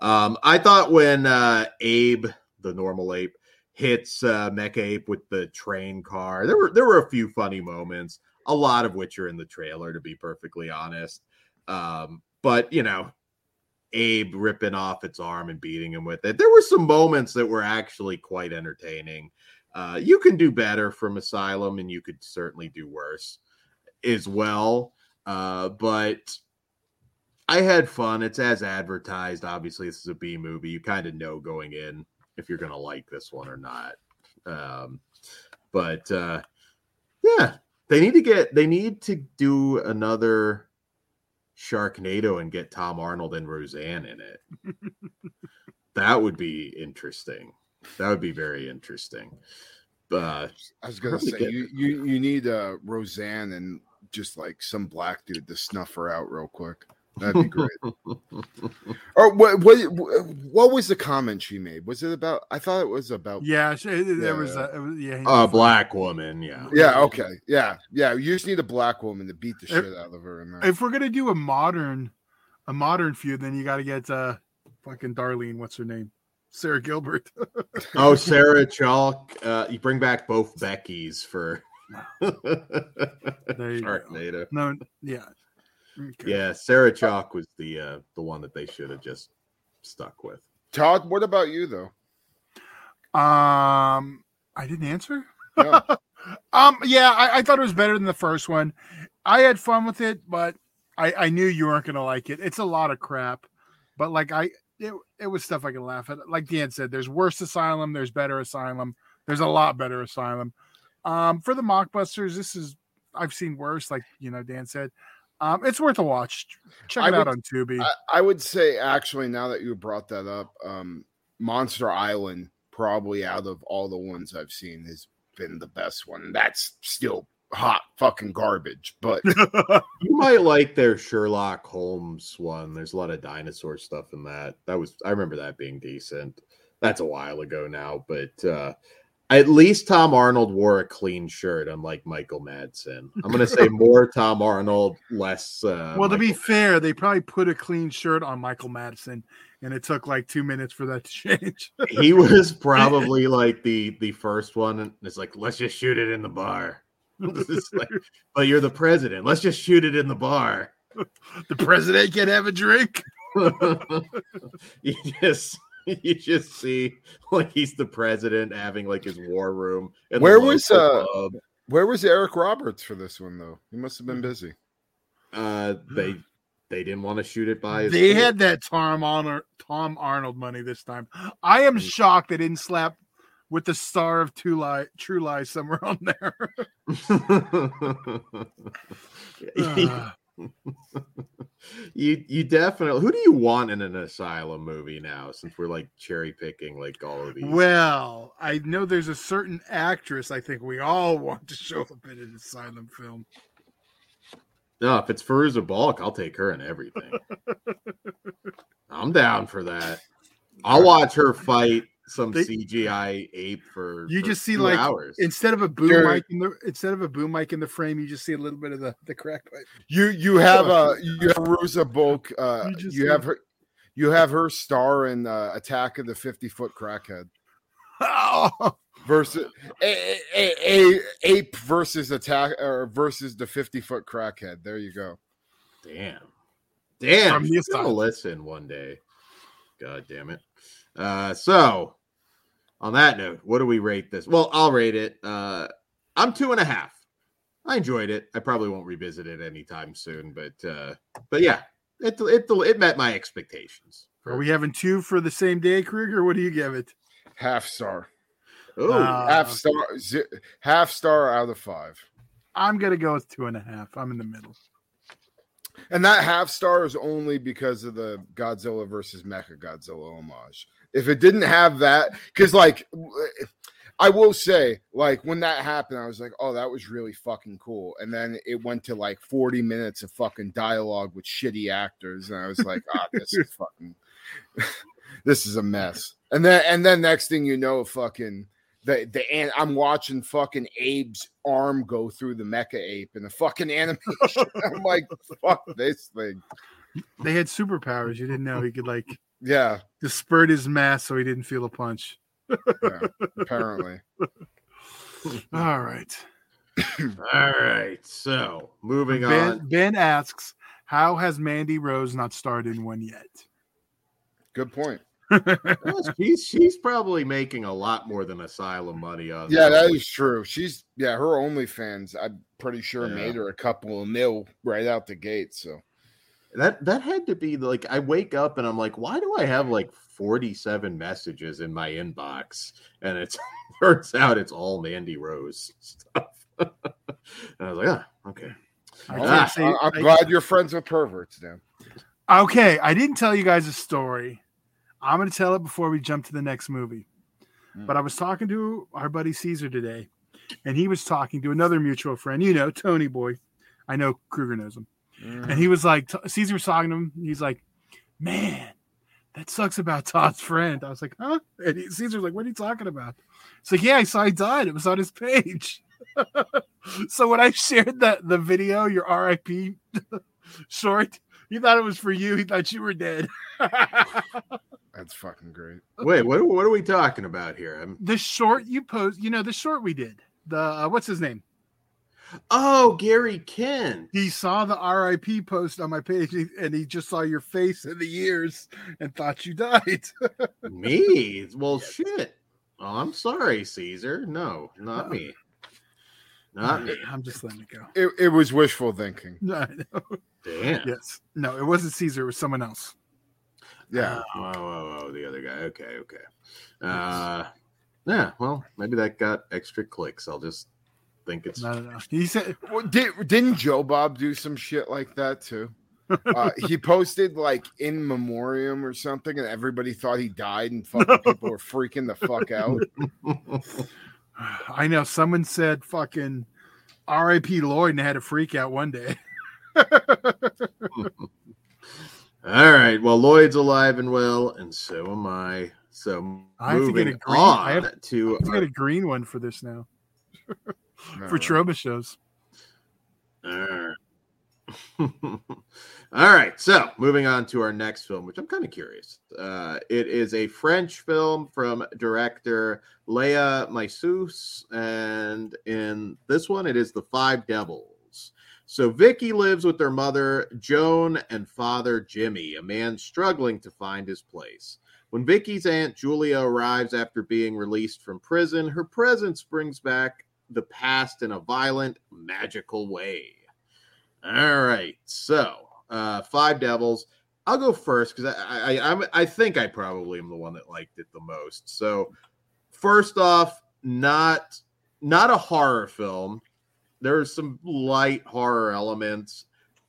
um, I thought when uh, Abe, the normal ape, hits uh, Mecha Ape with the train car, there were there were a few funny moments, a lot of which are in the trailer, to be perfectly honest. Um, but you know, Abe ripping off its arm and beating him with it. There were some moments that were actually quite entertaining. Uh, you can do better from Asylum, and you could certainly do worse as well. Uh, but I had fun. It's as advertised. Obviously, this is a B movie. You kind of know going in if you're going to like this one or not. Um, but uh, yeah, they need to get. They need to do another Sharknado and get Tom Arnold and Roseanne in it. that would be interesting. That would be very interesting. Uh, I was gonna say get- you you you need uh Roseanne and just like some black dude to snuff her out real quick. That'd be great. or what what what was the comment she made? Was it about? I thought it was about. Yeah, she, there was a was- yeah. a was- black woman, yeah. Yeah. Okay. Yeah. Yeah. You just need a black woman to beat the If- shit out of her. In. If we're gonna do a modern, a modern feud, then you got to get uh, fucking Darlene. What's her name? Sarah Gilbert. Oh, Sarah Chalke. Uh, you bring back both Beckys for There you go. Sharknado. no, yeah. Okay. Yeah, Sarah Chalke was the uh, the one that they should have just stuck with. Todd, what about you though? Um, I didn't answer. No. Um, yeah, I, I thought it was better than the first one. I had fun with it, but I, I knew you weren't gonna like it. It's a lot of crap, but like I, it, it was stuff I could laugh at. Like Dan said, there's worse Asylum, there's better Asylum, there's a lot better Asylum. Um, for the mockbusters, this is I've seen worse. Like you know, Dan said, Um, it's worth a watch. Check I it out would- on Tubi. I, I would say actually now that you brought that up, um, Monster Island probably out of all the ones I've seen has been the best one. That's still hot fucking garbage, but You might like their Sherlock Holmes one. There's a lot of dinosaur stuff in that. That was I remember that being decent. That's a while ago now, but uh at least Tom Arnold wore a clean shirt, unlike Michael Madsen. I'm gonna say more Tom Arnold, less. Uh, well, to be Michael- fair, they probably put a clean shirt on Michael Madsen, and it took like two minutes for that to change. he was probably like the the first one, and it's like let's just shoot it in the bar. Like, but you're the president. Let's just shoot it in the bar. the president can have a drink. you just you just see like he's the president having like his war room. in Where was, uh, pub. where was Eric Roberts for this one though? He must have been busy. uh they they didn't want to shoot it by his They kid. had that Tom Arnold, Tom Arnold money this time. I am shocked they didn't slap with the star of True Lie, True Lies somewhere on there. Uh, you you definitely who do you want in an asylum movie now since we're like cherry picking like all of these? Well, I know there's a certain actress I think we all want to show up in an asylum film. no if it's Fairuza Balk I'll take her in everything. I'm down for that. I'll watch her fight some They- CGI ape for You for just see, like, hours Instead of a boom Sure. mic in the instead of a boom mic in the frame, you just see a little bit of the the crack pipe. You you have uh you have Rosa Bulk, uh You you have her you have her star in uh, Attack of the 50 Foot Crackhead Oh, versus a, a, a, ape versus attack or versus the 50 foot crackhead. There you go. Damn. Damn. I'm She's gonna listen one day. God damn it. Uh so on that note, what do we rate this? Well, I'll rate it. Uh I'm two and a half. I enjoyed it. I probably won't revisit it anytime soon, but uh but yeah, it it it met my expectations. are we having two for the same day, Kruger? What do you give it? Half star, Oh, Uh, half star, zi- half star out of five. I'm gonna go with two and a half. I'm in the middle. And that half star is only because of the Godzilla versus Mecha Godzilla homage. If it didn't have that, because like I will say, like when that happened, I was like, oh, that was really fucking cool. And then it went to like 40 minutes of fucking dialogue with shitty actors, and I was like, ah, this is fucking this is a mess. And then and then next thing you know, fucking the the and I'm watching fucking Abe's arm go through the mecha ape in the fucking animation. I'm like, fuck this thing. They had superpowers. You didn't know he could like Yeah, disperse his mass so he didn't feel a punch. yeah apparently. All right. all right. So moving on. Ben, ben asks, "How has Mandy Rose not starred in one yet?" Good point. She's she's probably making a lot more than asylum money on Yeah, that is true. She's yeah, her OnlyFans, I'm pretty sure Yeah. made her a couple of mil right out the gate. So That that had to be like I wake up and I'm like, why do I have like 47 messages in my inbox? And it turns out it's all Mandy Rose stuff. and I was like, ah, okay. I Ah, can't say. I- I'm I- glad you're friends with perverts now. okay, I didn't tell you guys a story. I'm going to tell it before we jump to the next movie. Hmm. But I was talking to our buddy Caesar today, and he was talking to another mutual friend. You know, Tony Boy. I know Kruger knows him. Mm-hmm. And he was like, Caesar was talking to him. He's like, man, that sucks about Todd's friend. I was like, huh? And he, Caesar's like, what are you talking about? It's like, yeah, I saw he died. It was on his page. so when I shared that the video, your RIP short, he thought it was for you. He thought you were dead. That's fucking great. Wait, what, what are we talking about here? I'm, the short you post, you know, the short we did. The uh, what's his name? Oh, Gary Ken. He saw the RIP post on my page and he just saw your face and the years and thought you died. Me? Well, shit. Oh, I'm sorry, Caesar. No, not me. Not me. I'm just letting it go. It, it was wishful thinking. No, I know. Damn. Yes. No, it wasn't Caesar. It was someone else. Yeah. Oh, oh, oh, oh, the other guy. Okay, okay. Uh, yeah. Well, maybe that got extra clicks. I'll just think it's. No, no, no. He said, Well, did, didn't Joe Bob do some shit like that too? Uh, he posted like in memoriam or something, and everybody thought he died, and fucking people were freaking the fuck out. I know someone said fucking R.I.P. Lloyd and had a freak out one day. All right. Well, Lloyd's alive and well, and so am I. So I have to get a green- I have- to I got a green one for this now For Troba shows. All right. All right. So moving on to our next film, which I'm kind of curious. Uh, it is a French film from director Léa Mysius, and in this one, it is The Five Devils. So Vicky lives with her mother Joan and father Jimmy, a man struggling to find his place. When Vicky's aunt Julia arrives after being released from prison, her presence brings back the past in a violent, magical way. All right, so uh, Five Devils. I'll go first because I, I I'm, I think I probably am the one that liked it the most. So first off, not not a horror film. There's some light horror elements.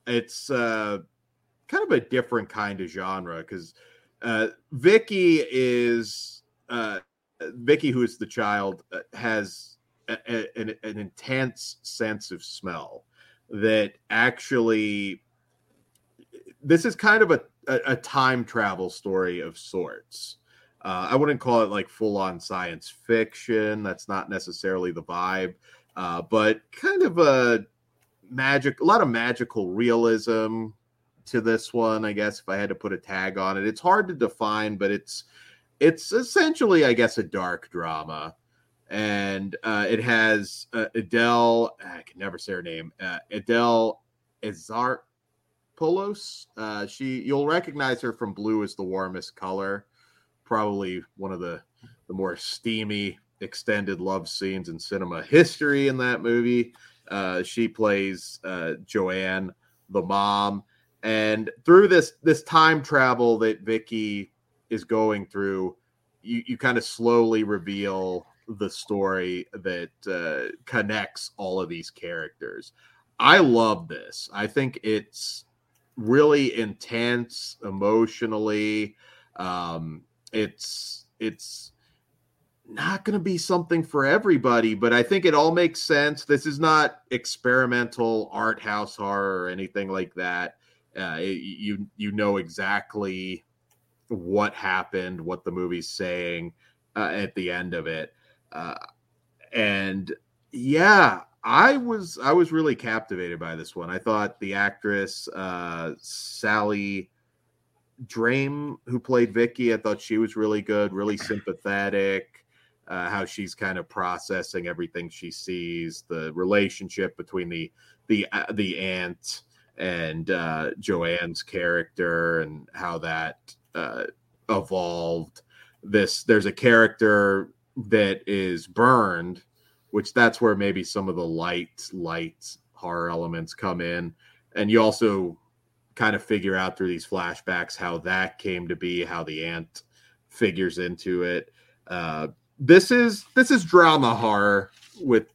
It's uh, kind of a different kind of genre because uh, Vicky is uh, Vicky, who is the child, uh, has a, an, an intense sense of smell that actually this is kind of a, a, a time travel story of sorts. Uh, I wouldn't call it like full on science fiction. That's not necessarily the vibe, uh, but kind of a magic, a lot of magical realism to this one. I guess if I had to put a tag on it, it's hard to define, but it's it's essentially, I guess, a dark drama and uh, it has uh, Adele. I can never say her name. Uh, Adele Exarchopoulos. Uh, she, you'll recognize her from Blue is the Warmest Color. Probably one of the the more steamy extended love scenes in cinema history. In that movie, uh, she plays uh, Joanne, the mom, and through this this time travel that Vicky is going through, you you kind of slowly reveal the story that uh, connects all of these characters. I love this. I think it's really intense emotionally. Um, it's it's not going to be something for everybody, but I think it all makes sense. This is not experimental art house horror or anything like that. Uh, it- you you know exactly what happened, what the movie's saying uh, at the end of it uh, and yeah i was i was really captivated by this one i thought the actress uh sally Drame, who played Vicky, I thought she was really good, really sympathetic. Uh, how she's kind of processing everything she sees, the relationship between the the uh, the aunt and uh, Joanne's character, and how that uh, evolved. This there's a character that is burned, which that's where maybe some of the light light horror elements come in, and you also kind of figure out through these flashbacks how that came to be, how the ant figures into it. Uh, this is this is drama horror with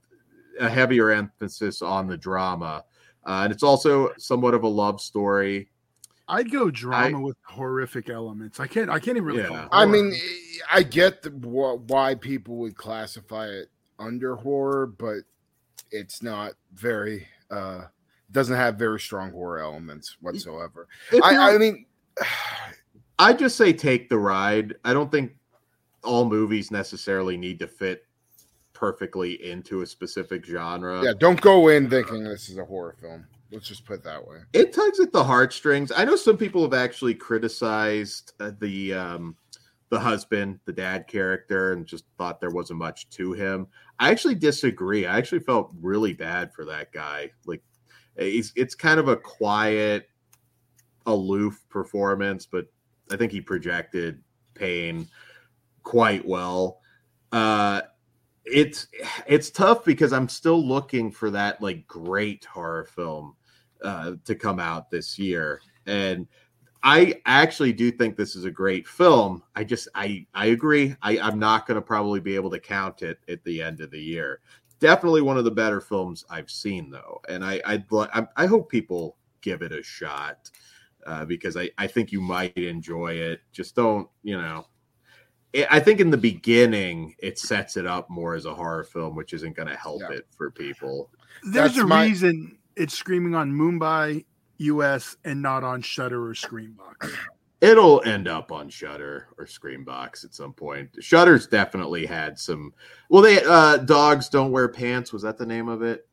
a heavier emphasis on the drama, uh, and it's also somewhat of a love story. I'd go drama with horrific elements. I can't. I can't even really. Yeah. call it I mean, I get the, wh- why people would classify it under horror, but it's not very. uh Doesn't have very strong horror elements whatsoever. If I, I mean, I just say take the ride. I don't think all movies necessarily need to fit perfectly into a specific genre. yeah, don't go in thinking this is a horror film. Let's just put it that way. It tugs at the heartstrings. I know some people have actually criticized uh, the um, the husband, the dad character, and just thought there wasn't much to him. I actually disagree. I actually felt really bad for that guy. Like, he's it's kind of a quiet, aloof performance, but I think he projected pain quite well. Uh, it's it's tough because I'm still looking for that like great horror film uh, to come out this year, and I actually do think this is a great film. I just I I agree. I I'm not going to probably be able to count it at the end of the year. definitely one of the better films I've seen, though, and I I'd, I, I hope people give it a shot uh, because I I think you might enjoy it. Just don't you know. I think in the beginning it sets it up more as a horror film, which isn't going to help Yeah. it for people. There's That's a my- reason it's screaming on Mubi US and not on Shudder or Screambox. It'll end up on Shudder or Screambox at some point. Shudder's definitely had some. Well, they uh dogs don't wear pants. Was that the name of it?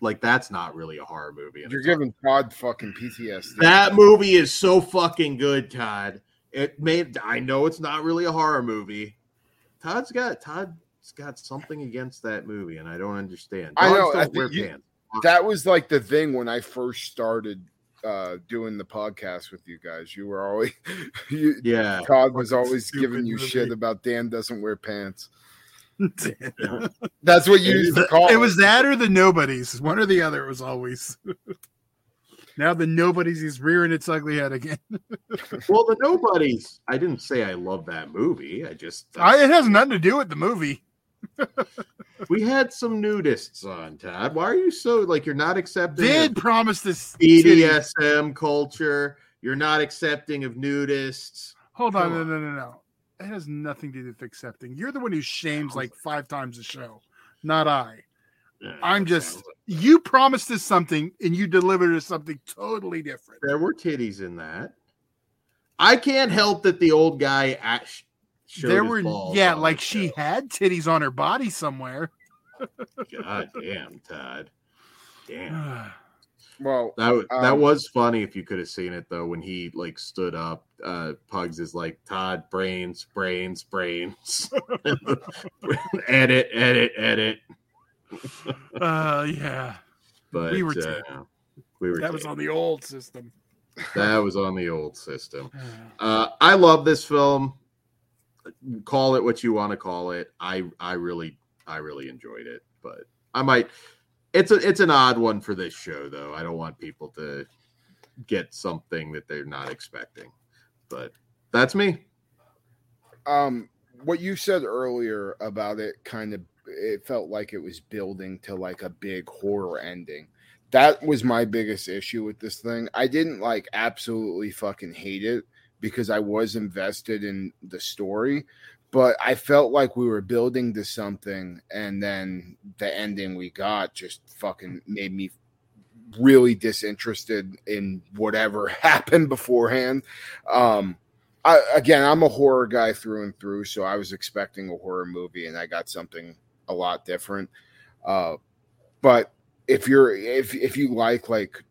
Like that's not really a horror movie. You're it's- giving Todd fucking PTSD. that movie is so fucking good, Todd. It made. I know it's not really a horror movie. Todd's got Todd's got something against that movie, and I don't understand. I know, don't think wear you- pants. That was like the thing when I first started uh doing the podcast with you guys. You were always you, Yeah, Todd was always giving you movie. shit about Dan doesn't wear pants. That's what you It used to call it was that or the nobodies. One or the other it was always. now the nobodies is rearing its ugly head again. well, the nobodies. I didn't say I love that movie. I just I, it has nothing to do with the movie. we had some nudists on Todd. Why are you so like you're not accepting Did promise this titty. BDSM culture? You're not accepting of nudists. Hold on, Come no, no, no, no. It has nothing to do with accepting. You're the one who shames like five times a show, not I. Yeah, I'm just you promised us something and you delivered us something totally different. there were titties in that. I can't help that the old guy there were balls yeah, on like she show. had titties on her body somewhere. God damn, Todd. Damn. well, That wa- that Um, was funny if you could have seen it though when he like stood up. Uh Pugs is like Todd brains, brains, brains. edit, edit, edit. uh yeah. But We were uh, we were That was on the old system. that was on the old system. Uh, I love this film. Call it what you want to call it. I I really I really enjoyed it, but I might. It's a it's an odd one for this show though. I don't want people to get something that they're not expecting. But that's me. um what you said earlier about it kind of it felt like it was building to like a big horror ending that was my biggest issue with this thing i didn't like absolutely fucking hate it because i was invested in the story but i felt like we were building to something and then the ending we got just fucking made me really disinterested in whatever happened beforehand um I, again, I'm a horror guy through and through, so I was expecting a horror movie, and I got something a lot different. Uh, but if you're if if you like like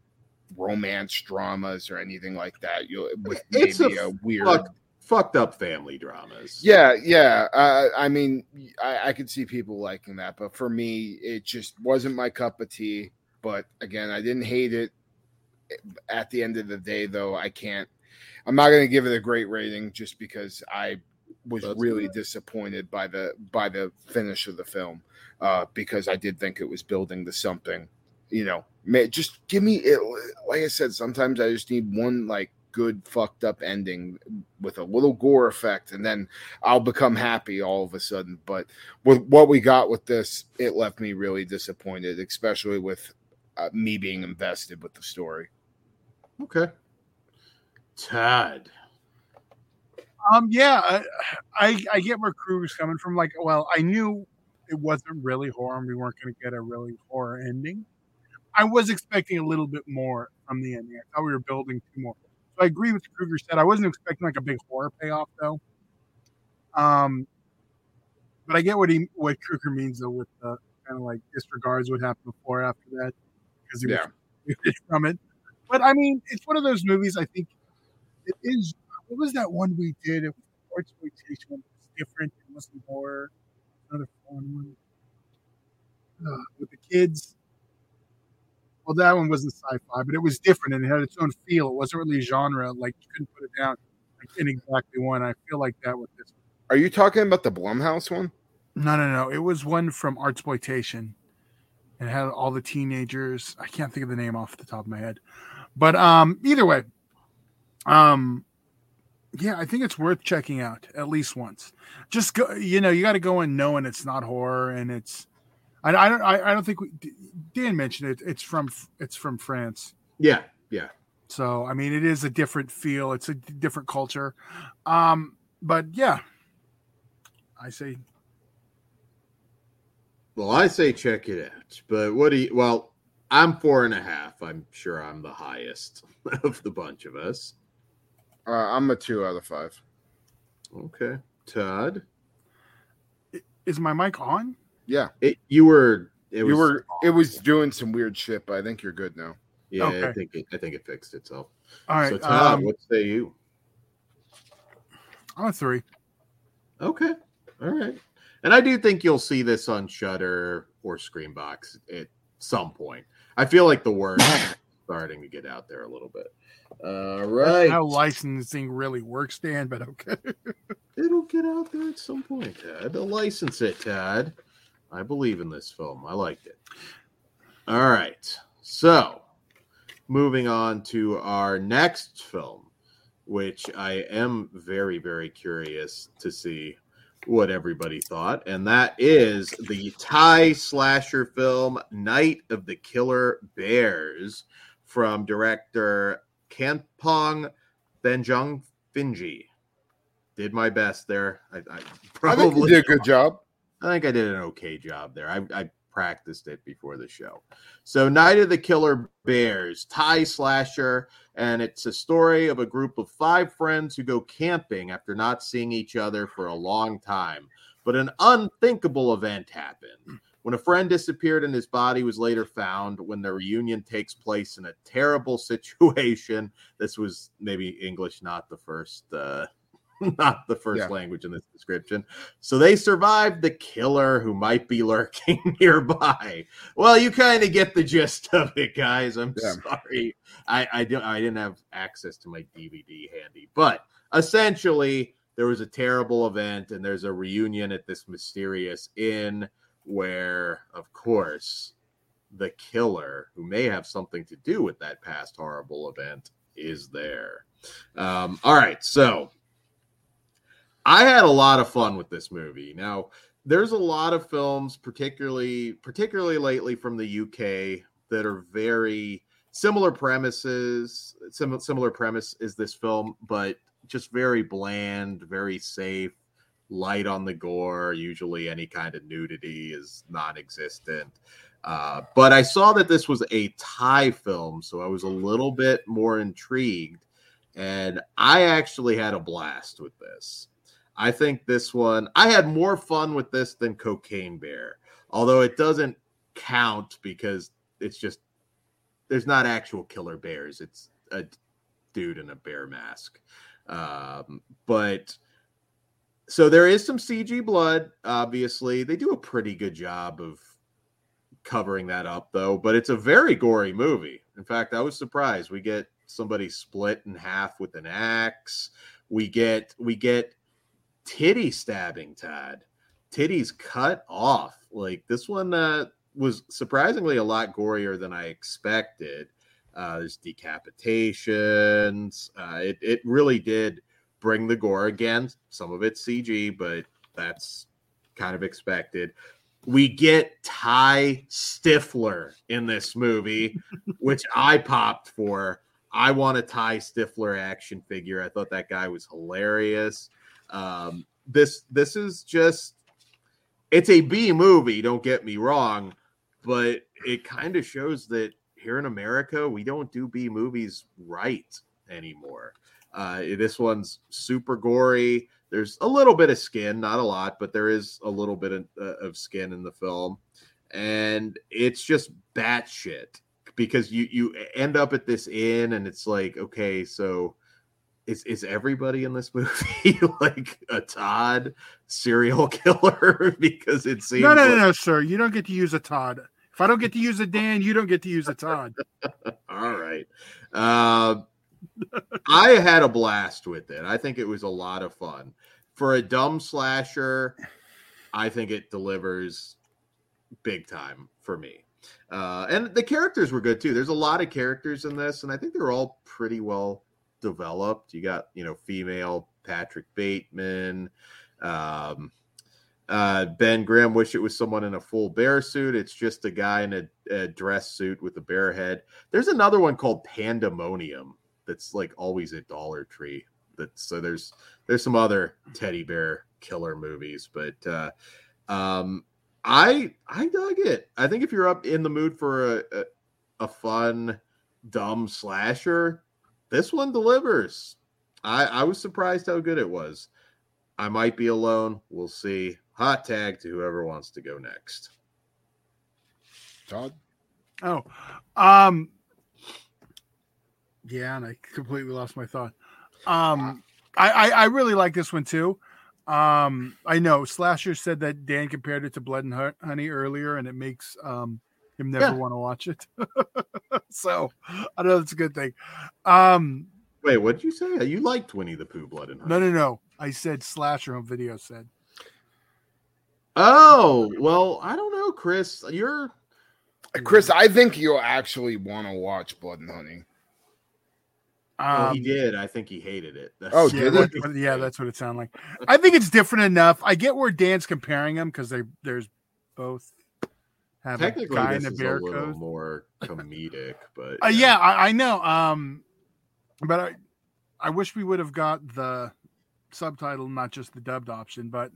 romance dramas or anything like that, you'll with It's maybe a a, weird. Fuck, fucked up family dramas. Yeah, yeah. Uh, I mean, I, I could see people liking that, but for me, it just wasn't my cup of tea. But again, I didn't hate it. At the end of the day, though, I can't. I'm not going to give it a great rating just because I was That's really good. disappointed by the by the finish of the film uh, because I did think it was building to something. You know, ma- just give me it. Like I said, sometimes I just need one like good fucked up ending with a little gore effect, and then I'll become happy all of a sudden. But with what we got with this, it left me really disappointed, especially with uh, me being invested with the story. Okay. Todd. Um, yeah, I, I I get where Kruger's coming from. Like, well, I knew it wasn't really horror, and we weren't going to get a really horror ending. I was expecting a little bit more from the ending. I thought we were building two more. So I agree with Kruger said. I wasn't expecting like a big horror payoff though. Um, but I get what he what Kruger means though with the kind of like disregards what happened before after that because he Yeah. was from it. But I mean, it's one of those movies. I think it is. What was that one we did? It was exploitation. It was different. It wasn't horror. Another fun one uh, with the kids. Well, that one wasn't sci-fi, but it was different and it had its own feel. It wasn't really genre. Like you couldn't put it down like, in exactly one. I feel like that with this. Are you talking about the Blumhouse one? No, no, no. It was one from Artsploitation. It had all the teenagers. I can't think of the name off the top of my head. But um either way. Um yeah, I think it's worth checking out at least once. Just go you know, you got to go in knowing it's not horror and it's I, I don't. I, I don't think we, Dan mentioned it. It's from it's from France. Yeah, yeah. So I mean, it is a different feel. It's a different culture. Um, but yeah, I say. Well, I say check it out. But what do you? Well, I'm four and a half. I'm sure I'm the highest of the bunch of us. Uh, I'm a two out of five. Okay, Todd. Is my mic on? Yeah, it, you were. It you was, were. It was doing some weird shit, but I think you're good now. Yeah, Okay. I think it, I think it fixed itself. All right. so Todd, um, what say you? I'm a three. Okay, all right. And I do think you'll see this on Shudder or Screambox at some point. I feel like the word is starting to get out there a little bit. All right. That's How licensing really works, Dan, but okay. it'll get out there at some point, Tad. They'll license it, Tad. I believe in this film. I liked it. All right. So, moving on to our next film, which I am very, very curious to see what everybody thought. And that is the Thai slasher film Night of the Killer Bears from director Kanpong Benjong Finji. Did my best there. I, I I probably did a good job. I think I did an okay job there. I, I practiced it before the show. So, Night of the Killer Bears, Thai slasher, and it's a story of a group of five friends who go camping after not seeing each other for a long time. But an unthinkable event happened. When a friend disappeared and his body was later found, when the reunion takes place in a terrible situation, this was maybe English, not the first. Uh, not the first Yeah. language in this description. So they survived the killer who might be lurking nearby. Well, you kind of get the gist of it, guys. I'm Yeah. sorry, I I, don't, I didn't have access to my DVD handy, but essentially there was a terrible event, and there's a reunion at this mysterious inn where, of course, the killer, who may have something to do with that past horrible event, is there. Um, all right, so I had a lot of fun with this movie. Now, there's a lot of films, particularly particularly lately from the UK, that are very similar premises, sim- similar premise is this film, but just very bland, very safe, light on the gore. Usually, any kind of nudity is non-existent. Uh, but I saw that this was a Thai film, so I was a little bit more intrigued, and I actually had a blast with this. I think this one, I had more fun with this than Cocaine Bear, although it doesn't count because it's just there's not actual killer bears. It's a dude in a bear mask. Um, but so there is some CG blood, obviously. They do a pretty good job of covering that up, though, but it's a very gory movie. In fact, I was surprised. We get somebody split in half with an axe. We get we get titty stabbing Todd. Titties cut off. Like this one uh, was surprisingly a lot gorier than I expected. Uh, there's decapitations. Uh, it it really did bring the gore again. Some of it's CG, but that's kind of expected. We get Thai Stifler in this movie, which I popped for. I want a Thai Stifler action figure. I thought that guy was hilarious. Um, this this is just it's a B movie. Don't get me wrong, but it kind of shows that here in America we don't do B movies right anymore. Uh, this one's super gory. There's a little bit of skin, not a lot, but there is a little bit of, uh, of skin in the film, and it's just batshit because you you end up at this inn and it's like, okay, so is is everybody in this movie like a Todd serial killer? because it seems No, no, no, no, sir. You don't get to use a Todd. If I don't get to use a Dan, you don't get to use a Todd. All right. Uh, I had a blast with it. I think it was a lot of fun. For a dumb slasher, I think it delivers big time for me. Uh, and the characters were good too. There's a lot of characters in this, and I think they're all pretty well developed. You got, you know, female Patrick Bateman. Um, Uh, ben Graham wish it was someone in a full bear suit. It's just a guy in a, a dress suit with a bear head. There's another one called Pandemonium that's like always at Dollar Tree. That so there's there's some other teddy bear killer movies, but uh, um, I I dug it. I think if you're up in the mood for a, a, a fun dumb slasher, this one delivers. I I was surprised how good it was. I might be alone. We'll see. Hot tag to whoever wants to go next. Todd. Oh, um, yeah, and I completely lost my thought. Um, I, I, I really like this one too. Um, I know Slasher said that Dan compared it to Blood and Honey earlier, and it makes um him never yeah. want to watch it. so I know that's a good thing. Um, wait, what did you say? You liked Winnie the Pooh, Blood and Honey? No, no, no. I said Slasher on video said. Oh well, I don't know, Chris. You're Chris. I think you'll actually want to watch Blood and Honey. Um, he did. I think he hated it. That's, oh, yeah, that, yeah, that's what it sounded like. I think it's different enough. I get where Dan's comparing them because they there's both have Technically, a guy in a bear a coat. More comedic, but uh, yeah, I, I, know. Um, but I I wish we would have got the subtitle, not just the dubbed option. But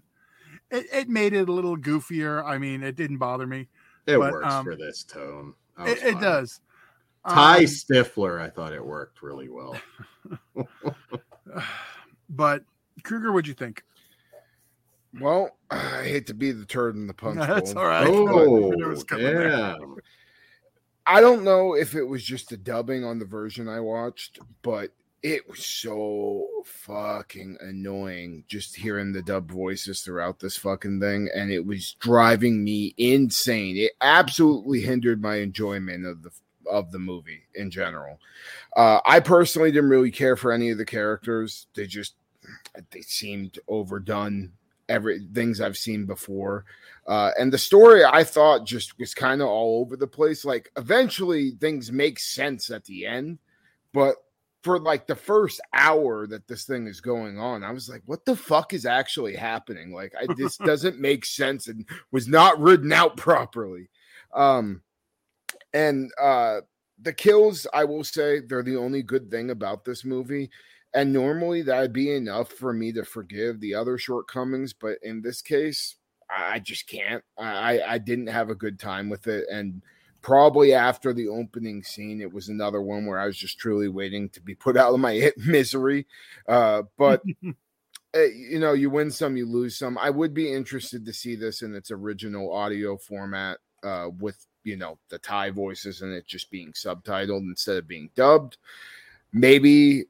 it, it made it a little goofier. I mean, it didn't bother me. It but, works um, for this tone. It, it, does. Thai um, Stifler, I thought it worked really well. but Kruger, what'd you think? Well, I hate to be the turd in the punch bowl. That's all right. Oh, yeah. I don't know if it was just the dubbing on the version I watched, but it was so fucking annoying just hearing the dub voices throughout this fucking thing and it was driving me insane it absolutely hindered my enjoyment of the of the movie in general. Uh, I personally didn't really care for any of the characters. They just they seemed overdone. Every things I've seen before, uh, and the story I thought just was kind of all over the place. Like eventually things make sense at the end, but for like the first hour that this thing is going on, I was like, what the fuck is actually happening? Like, I, this doesn't make sense and was not written out properly. Um, and uh, the kills, I will say, they're the only good thing about this movie. And normally that'd be enough for me to forgive the other shortcomings, but in this case, I just can't. I I didn't have a good time with it, and probably after the opening scene, it was another one where I was just truly waiting to be put out of my misery. Uh, but eh, you know, you win some, you lose some. I would be interested to see this in its original audio format uh, with you know the Thai voices and it just being subtitled instead of being dubbed. Maybe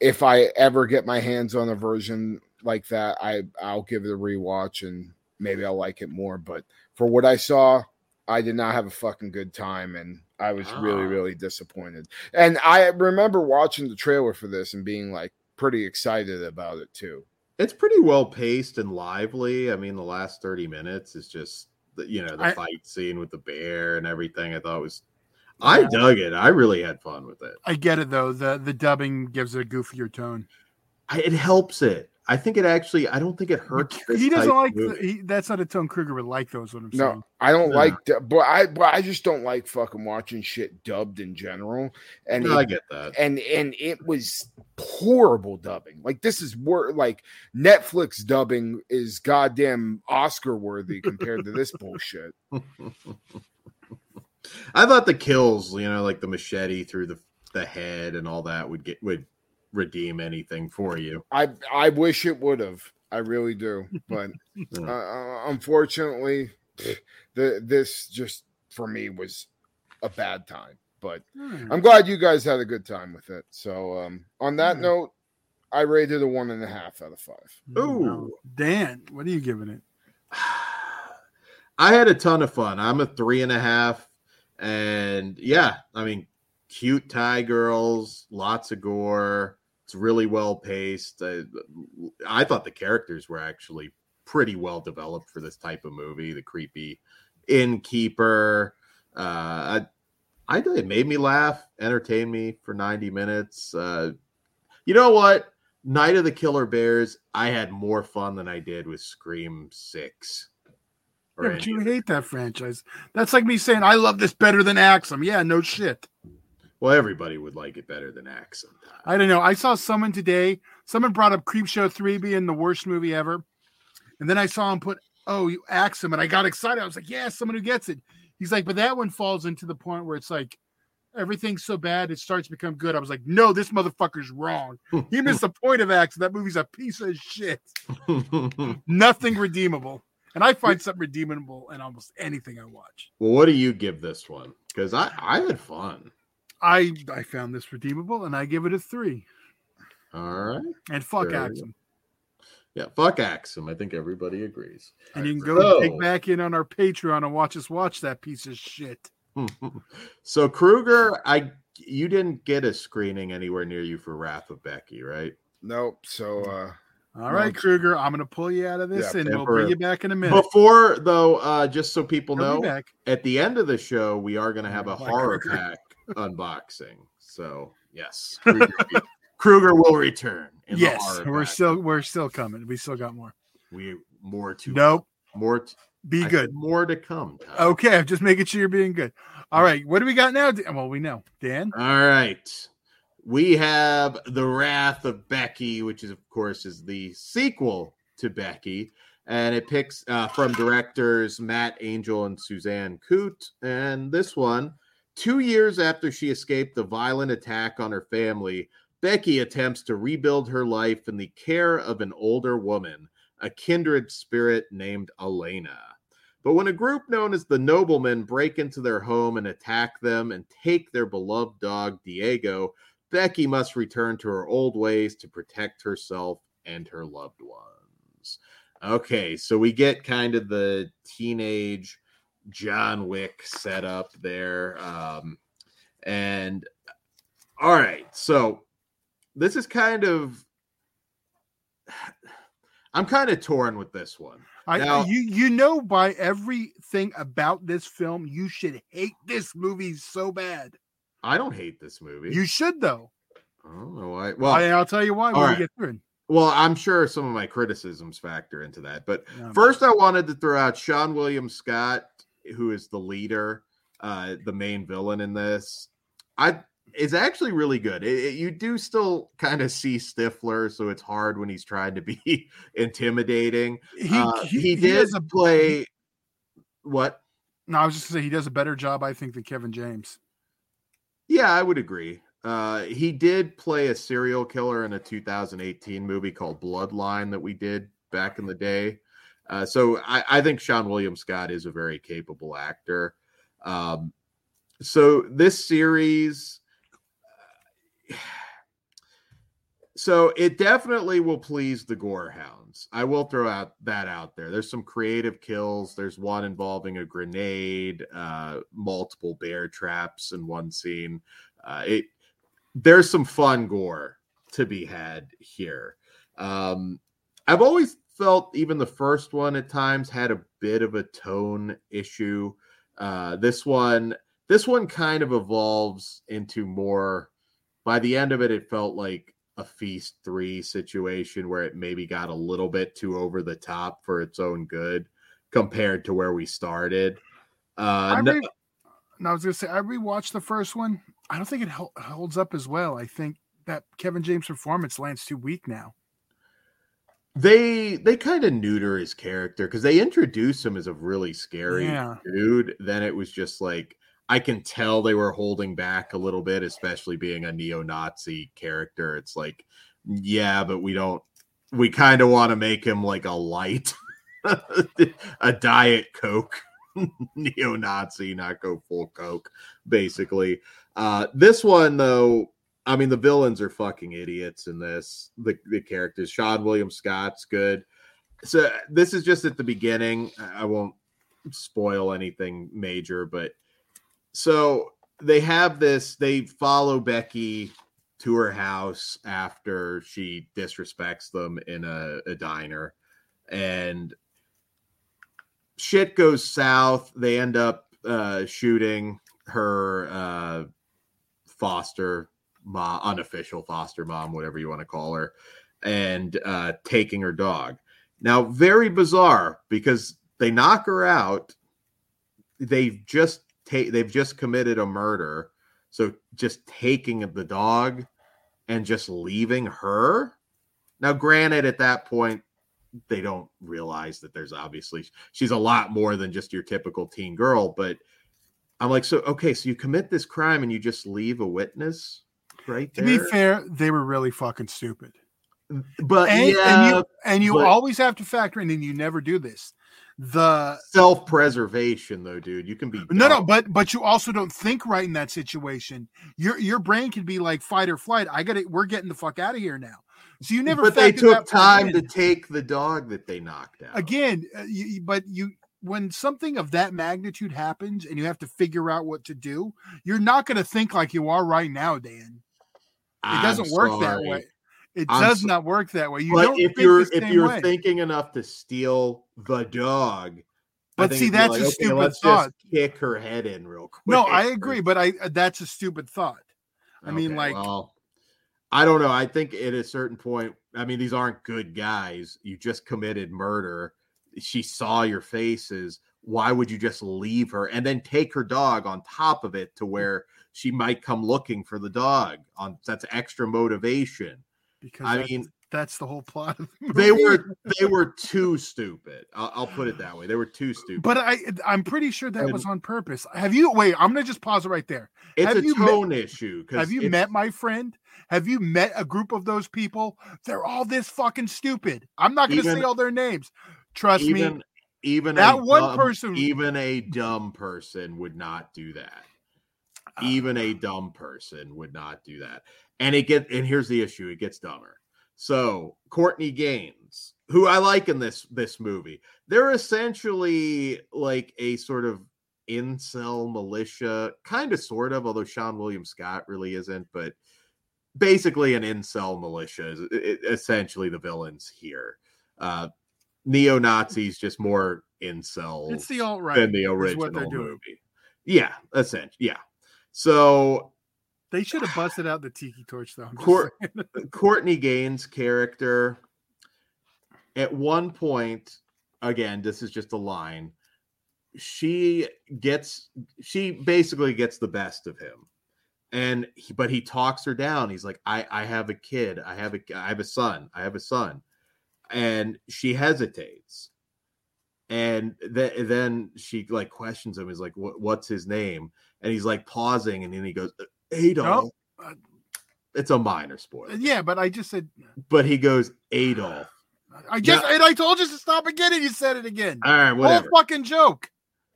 if I ever get my hands on a version like that, I I'll give it a rewatch and maybe I'll like it more. But for what I saw, I did not have a fucking good time and I was really ah. really disappointed. And I remember watching the trailer for this and being like pretty excited about it too. It's pretty well paced and lively. I mean, the last 30 minutes is just the you know the I, fight scene with the bear and everything. I thought was I dug it. I really had fun with it. I get it though. The the dubbing gives it a goofier tone. I, it helps it. I think it actually. I don't think it hurts. He doesn't like. The, he, that's not a tone Kruger would like. Those what I'm no, saying. I don't yeah. like. But I. But I just don't like fucking watching shit dubbed in general. And no, it, I get that. And and it was horrible dubbing. Like this is wor- like Netflix dubbing is goddamn Oscar worthy compared to this bullshit. I thought the kills, you know, like the machete through the the head and all that would get would redeem anything for you. I I wish it would have. I really do, but uh, uh, unfortunately, the this just for me was a bad time. But hmm. I'm glad you guys had a good time with it. So um, on that hmm. note, I rated a one and a half out of five. Ooh, Dan, what are you giving it? I had a ton of fun. I'm a three and a half, and yeah, I mean, cute Thai girls, lots of gore. It's really well paced. I, I thought the characters were actually pretty well developed for this type of movie. The creepy innkeeper. Uh, I, I it made me laugh, entertained me for 90 minutes. Uh, you know what? Night of the Killer Bears, I had more fun than I did with Scream Six. Yeah, but you hate that franchise. That's like me saying I love this better than Axum. Yeah, no shit. Well, everybody would like it better than Axe sometimes. I don't know. I saw someone today. Someone brought up Creepshow Three being the worst movie ever, and then I saw him put, "Oh, you Axum," and I got excited. I was like, "Yeah, someone who gets it." He's like, "But that one falls into the point where it's like everything's so bad it starts to become good." I was like, "No, this motherfucker's wrong. He missed the point of Axum. That movie's a piece of shit. Nothing redeemable." And I find something redeemable in almost anything I watch. well, what do you give this one? Because I I had fun. I I found this redeemable, and I give it a three. All right. And fuck There Axum. Yeah, fuck Axum. I think everybody agrees. And you can I go agree. dig back in on our Patreon and watch us watch that piece of shit. so Kruger, I you didn't get a screening anywhere near you for Wrath of Becky, right? Nope. So uh All right, No. Kruger, I'm gonna pull you out of this Yeah, and we'll bring you back in a minute. Before though, uh, just so people He'll know, at the end of the show, we are going to have a Like horror Kruger. pack unboxing. So yes, Kruger, Kruger will return. In Yes, we're pack. still we're still coming. We still got more. we more to Nope. more t- Be I good. more to come. Todd. Okay, I'm just making sure you're being good. All right, what do we got now? Well, we know. Dan. All right. We have The Wrath of Becky, which is, of course, is the sequel to Becky. And it picks uh, from directors Matt Angel and Suzanne Coote. And this one, two years after she escaped the violent attack on her family, Becky attempts to rebuild her life in the care of an older woman, a kindred spirit named Elena. But when a group known as the Noblemen break into their home and attack them and take their beloved dog Diego, Becky must return to her old ways to protect herself and her loved ones. Okay, so we get kind of the teenage John Wick setup there. Um, and all right, so this is kind of. I'm kind of torn with this one. I, Now- you you know by everything about this film, you should hate this movie so bad. I don't hate this movie. You should though. I don't know why. Well, I, I'll tell you why when all we get through. it. well, I'm sure some of my criticisms factor into that. But first, I wanted to throw out Seann William Scott, who is the leader, uh, the main villain in this. I is actually really good. It- it- you do still kind of see Stifler, so it's hard when he's trying to be intimidating. he, Uh, he, did does a- play what? No, I was just gonna say he does a better job, I think, than Kevin James. Yeah, I would agree. Uh, he did play a serial killer in a 2018 movie called Bloodline that we did back in the day. Uh, so I, I think Seann William Scott is a very capable actor. Um, so this series, so it definitely will please the gore hounds. I will throw out that out there. There's some creative kills. There's one involving a grenade, uh, multiple bear traps in one scene. Uh, it there's some fun gore to be had here. Um, I've always felt even the first one at times had a bit of a tone issue. Uh, this one, this one kind of evolves into more. By the end of it, it felt like a feast three situation where it maybe got a little bit too over the top for its own good compared to where we started. Uh, I, re- no, I was gonna say I rewatched the first one. I don't think it hel- holds up as well. I think that Kevin James performance lands too weak now. They they kind of neuter his character because they introduce him as a really scary Yeah. dude. Then it was just like I can tell they were holding back a little bit, especially being a neo-Nazi character. It's like, yeah, but we don't. We kind of want to make him like a light, a diet coke neo-Nazi, not go full coke, basically. Uh, this one though, I mean, the villains are fucking idiots in this. The the characters, Seann William Scott's good. So this is just at the beginning. I won't spoil anything major, but so they have this. They follow Becky to her house after she disrespects them in a, a diner, and shit goes south. They end up uh, shooting her uh, foster mom, unofficial foster mom, whatever you want to call her. and uh, taking her dog. Now, very bizarre because they knock her out. They've just ta- they've just committed a murder, so just taking the dog and just leaving her. Now, granted, at that point, they don't realize that there's obviously she's a lot more than just your typical teen girl, but I'm like, so okay, so you commit this crime and you just leave a witness right To be fair, they were really fucking stupid. but And, yeah, and you and you but- always have to factor in, and you never do this. The self-preservation though, dude. You can be no, no, but but you also don't think right in that situation. Your your brain can be like fight or flight. I got to We're getting the fuck out of here now. So you never. but they took time to take the dog that they knocked out. again uh, you- but you when something of that magnitude happens and you have to figure out what to do you're not going to think like you are right now dan it I'm doesn't work that way it I'm does so- not work that way you but don't if you're if you're way. thinking enough to steal the dog, But see, that's like, a okay, stupid let's thought. Just kick her head in real quick. no i agree but i uh, that's a stupid thought I mean, like- well, I don't know. I think at a certain point, I mean, these aren't good guys. You just committed murder. She saw your faces. Why would you just leave her and then take her dog on top of it to where she might come looking for the dog? On that's extra motivation. because I that's, mean, that's the whole plot of the they were they were too stupid. I'll, I'll put it that way. They were too stupid. but i i'm pretty sure that And- was on purpose have you wait i'm going to just pause it right there it's have a you met- tone issue. 'cause Have you met my friend? Have you met a group of those people? They're all this fucking stupid. I'm not going to say all their names. Trust even me. even that one dumb- person- even a dumb person would not do that even a dumb person would not do that and it get and here's the issue it gets dumber so courtney gains who i like in this this movie they're essentially like a sort of incel militia kind of sort of although seann william scott really isn't but basically an incel militia is essentially the villains here uh neo-nazis just more incels It's the alt right. than the original movie. Yeah, essentially. Yeah. So They should have busted out the tiki torch though. Court- uh, Courtney Gains' character, at one point, again, this is just a line. She gets, she basically gets the best of him, and he, but he talks her down. He's like, "I, I have a kid. I have a, I have a son. I have a son," and she hesitates, and th- then she like questions him. He's like, what's his name?" And he's like pausing, and then he goes, "Adolf." uh, It's a minor spoiler yeah, but I just said but he goes Adolf. I just and I told you to stop again and you said it again. All right, whatever. Whole fucking joke.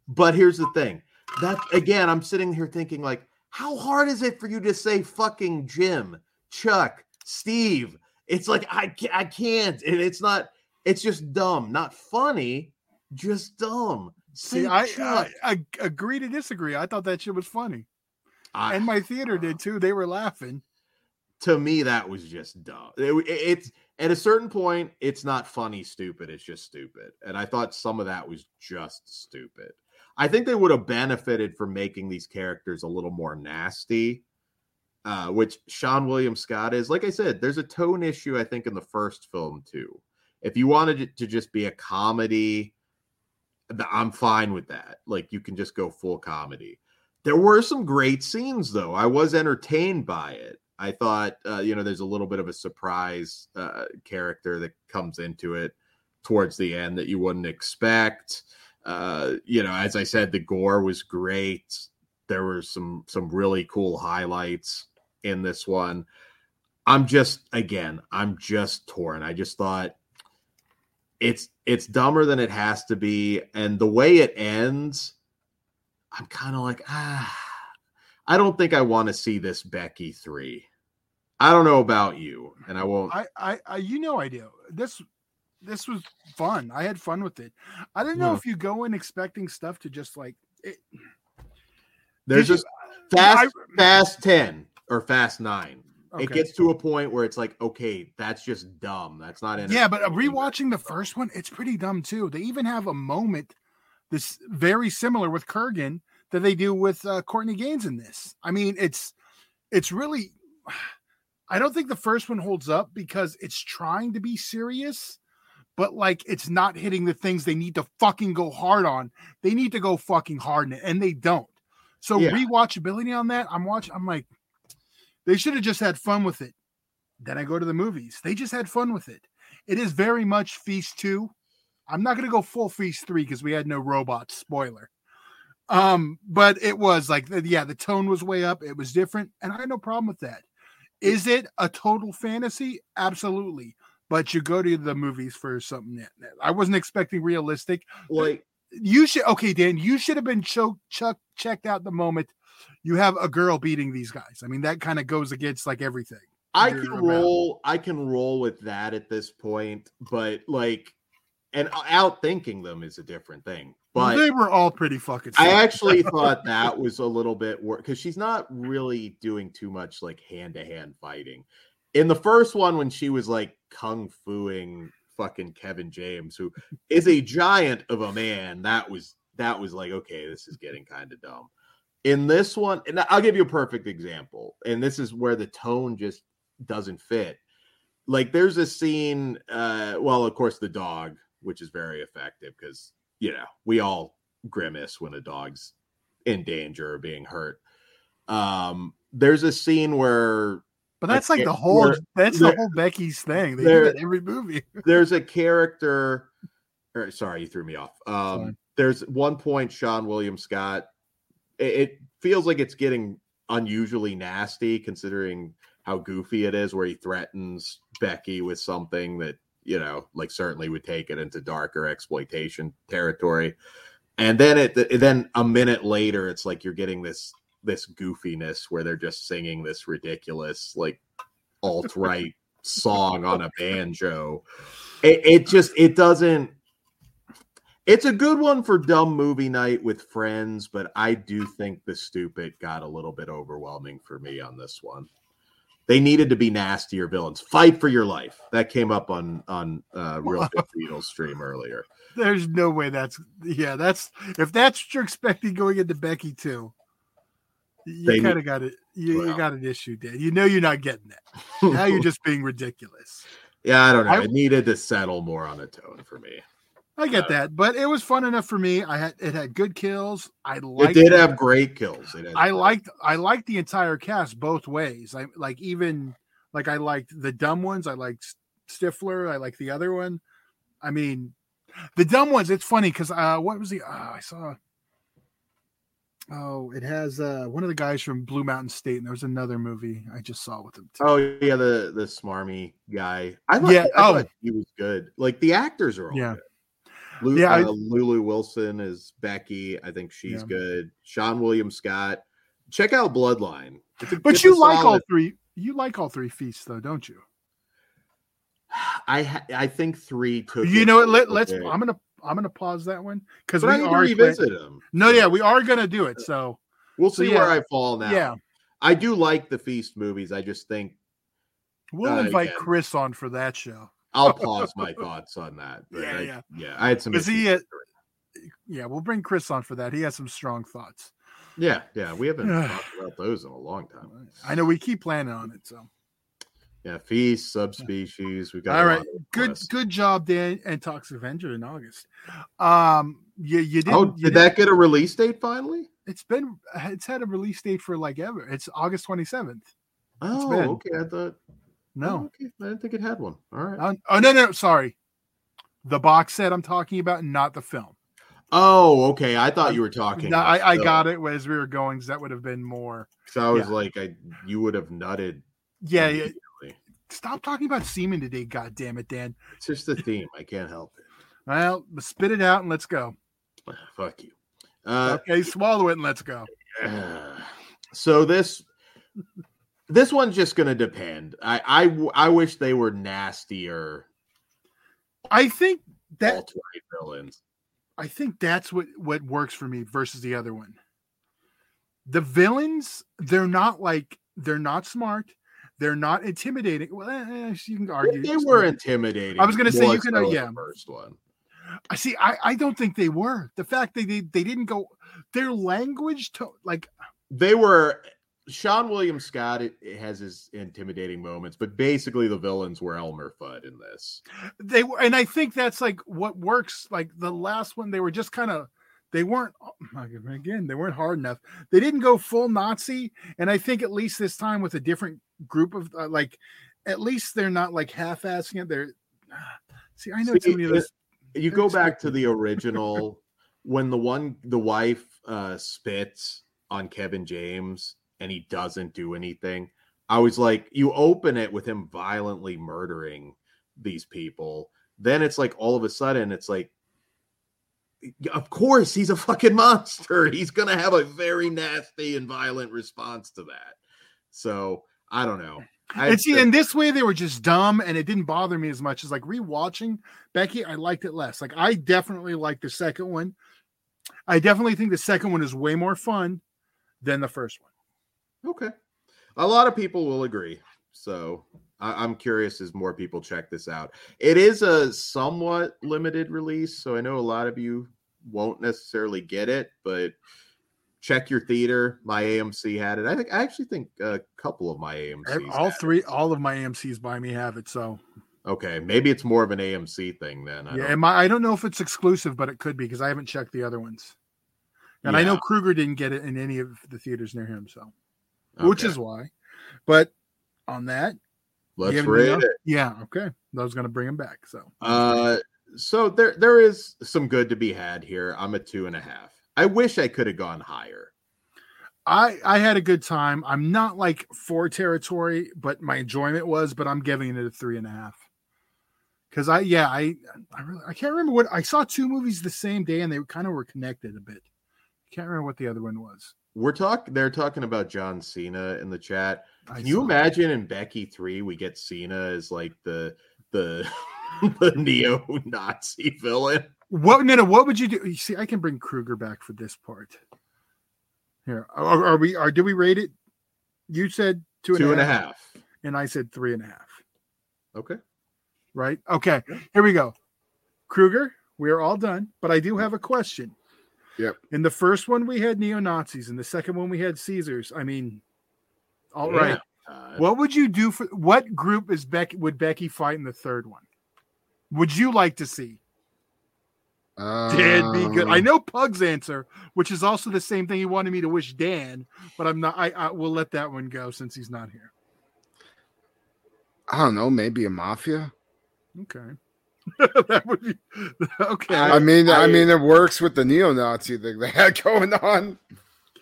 But here's the thing. That again, I'm sitting here thinking like, how hard is it for you to say fucking Jim, Chuck, Steve? It's like I ca- I can't, and it's not. It's just dumb, not funny, just dumb. See, I, I, I agree to disagree. I thought that shit was funny. I- and my theater did too. They were laughing. to me that was just dumb. It- it- it's at a certain point, it's not funny, stupid. It's just stupid, and I thought some of that was just stupid. I think they would have benefited from making these characters a little more nasty, uh, which Seann William Scott is. Like I said, there's a tone issue. I think in the first film too. If you wanted it to just be a comedy, I'm fine with that. Like you can just go full comedy. There were some great scenes though. I was entertained by it. I thought, uh, you know, there's a little bit of a surprise uh, character that comes into it towards the end that you wouldn't expect. Uh, you know, as I said, the gore was great. There were some some really cool highlights in this one. I'm just again, I'm just torn. I just thought it's it's dumber than it has to be, and the way it ends, I'm kind of like ah. I don't think I want to see this Becky three. I don't know about you, and I won't. I, I, I, you know, I do. This, this was fun. I had fun with it. I don't know Yeah. if you go in expecting stuff to just like. It, There's did you- just fast, I- fast ten or fast nine. It gets to a point where it's like, okay, that's just dumb. That's not in. Yeah, but uh, rewatching the first one, it's pretty dumb too. They even have a moment this very similar with Kurgan that they do with uh, Courtney Gains in this. I mean, it's it's really I don't think the first one holds up because it's trying to be serious, but like it's not hitting the things they need to fucking go hard on. They need to go fucking hard in it, and they don't. So Yeah. rewatchability on that, I'm watching. I'm like, they should have just had fun with it. Then I go to the movies. They just had fun with it. It is very much Feast Two. I'm not going to go full Feast Three because we had no robots. Spoiler. Um, but it was like, yeah, the tone was way up. It was different, and I had no problem with that. Is it a total fantasy? Absolutely. But you go to the movies for something I wasn't expecting realistic. Like You should okay, Dan. You should have been cho- chuck checked out the moment you have a girl beating these guys. I mean, that kind of goes against like everything. I can about. roll I can roll with that at this point, but like and outthinking them is a different thing. But they were all pretty fucking. I actually thought that was a little bit worse because she's not really doing too much like hand to hand fighting. In the first one, when she was like kung fuing fucking Kevin James, who is a giant of a man, that was that was like okay, this is getting kind of dumb. In this one, and I'll give you a perfect example, and this is where the tone just doesn't fit. Like there's a scene, uh, well, of course, the dog, which is very effective because you know we all grimace when a dog's in danger or being hurt. Um, there's a scene where but that's like the whole. That's the whole Becky's thing. They do that every movie. there's a character. Or, sorry, you threw me off. Um, there's one point Seann William Scott. It, it feels like it's getting unusually nasty considering how goofy it is, where he threatens Becky with something that you know, like certainly would take it into darker exploitation territory. And then it then a minute later, it's like you're getting this this goofiness where they're just singing this ridiculous like alt right song on a banjo. It, it just it doesn't. It's a good one for dumb movie night with friends, but I do think the stupid got a little bit overwhelming for me on this one. They needed to be nastier villains. Fight for your life. That came up on on uh, Real Good Beatles stream earlier. There's no way that's yeah. That's if that's what you're expecting going into Becky too. You kind of got it. You, you got an issue, Dan. You know you're not getting that. Now you're just being ridiculous. yeah, I don't know. I- it needed to settle more on a tone for me. I get Uh, that, but it was fun enough for me. I had it had good kills. I liked it did have great kills. It I liked I liked the entire cast both ways. I like even like I liked the dumb ones. I liked Stifler. I liked the other one. I mean, the dumb ones. It's funny because uh, what was the? Uh, I saw. Oh, it has uh one of the guys from Blue Mountain State, and there was another movie I just saw with him. Too. Oh yeah, the the smarmy guy. I thought, Yeah, I oh. thought he was good. Like the actors are all Yeah. good. Lu- Yeah, I- uh, Lulu Wilson is Becky. I think she's Yeah. good. Seann William Scott. Check out Bloodline. It's a- But you like all three. You like all three feasts, though, don't you? I ha- I think three took. You know what? Let, let's. bit. I'm gonna. I'm gonna pause that one because we I need to are. revisit them. No, yeah, we are gonna do it. So We'll so see yeah. where I fall now. yeah, I do like the feast movies. I just think we'll Uh, invite yeah. Chris on for that show. I'll pause my thoughts on that. Yeah, I, yeah. yeah. I had some. Is he, issues. Yeah, we'll bring Chris on for that. He has some strong thoughts. yeah, yeah. We haven't talked about those in a long time. I know we keep planning on it. So Yeah, feast, subspecies. We got all right, good requests. good job, Dan and Toxic Avenger in August. Um, you you didn't. Oh, you did didn't- that get a release date finally? It's been it's had a release date for like ever. It's August twenty seventh. Oh, been. okay. I thought. oh, No, okay. I didn't think it had one. All right. Uh, oh no no sorry, the box set I'm talking about, not the film. oh, okay. I thought you were talking. No, I, I got it as we were going. 'cause that would have been more. So I was yeah. like, I you would have nutted. Yeah, yeah. Stop talking about semen today, God damn it, Dan. It's just the theme. I can't help it. Well, spit it out and let's go. Fuck you. Uh, Okay, swallow it and let's go. so this this one's just gonna depend. I, I I wish they were nastier I think that villains. I think that's what what works for me versus the other one. The villains, they're not like they're not smart, they're not intimidating. Well, eh, you can argue They were intimidating. I was gonna say you can, uh, yeah. first one. I see. I I don't think they were. The fact that they they didn't go their language to like They were Seann William Scott it, it has his intimidating moments, but basically the villains were Elmer Fudd in this. They were, and I think that's like what works. Like the last one, they were just kind of they weren't again they weren't hard enough they didn't go full nazi and i think at least this time with a different group of uh, like at least they're not like half-assing it they're see i know See, too many of those You go back to the original when the one the wife uh spits on Kevin James and he doesn't do anything. I was like, you open it with him violently murdering these people. Then it's like all of a sudden it's like of course he's a fucking monster. He's gonna have a very nasty and violent response to that. So I don't know. I, and see, in this way, they were just dumb, and it didn't bother me as much as like rewatching Becky. I liked it less. Like I definitely like the second one. I definitely think the second one is way more fun than the first one. Okay. A lot of people will agree. So I- I'm curious as more people check this out. It is a somewhat limited release. So I know a lot of you won't necessarily get it, but check your theater. My AMC had it. I think I actually think a couple of my AMCs. all three, it. all of my AMC's by me have it. So Okay, maybe it's more of an AMC thing then. I yeah, don't- my, I don't know if it's exclusive, but it could be because I haven't checked the other ones. And I know Kruger didn't get it in any of the theaters near him, so which is why. But on that, let's rate it. Yeah, okay. I was gonna bring him back. So Uh, so there there is some good to be had here. I'm a two and a half. I wish I could have gone higher. I I had a good time. I'm not like four territory, but my enjoyment was. But I'm giving it a three and a half. Because I yeah I I really I can't remember what I saw two movies the same day and they kind of were connected a bit. Can't remember what the other one was. We're talking. They're talking about John Cena in the chat. Can you imagine in Becky three we get Cena as like the the the neo Nazi villain? What no no? What would you do? You see, I can bring Kruger back for this part. Here, are, are we? Are did we rate it? You said two and, Two a, and a half, half. and I said three and a half. Okay. Right? Okay. Here we go. Kruger, we are all done, but I do have a question. Yep. In the first one, we had neo Nazis. In the second one, we had Caesars. I mean, all right. Damn, Todd. What would you do for what group is Becky? Would Becky fight in the third one? Would you like to see? Dan be good. I Um, know Pug's answer, which is also the same thing he wanted me to wish Dan, but I'm not. I, I will let that one go since he's not here. I don't know, maybe a mafia. Okay, that would be okay. I, mean, I, I- mean, it works with the neo-Nazi thing they had going on.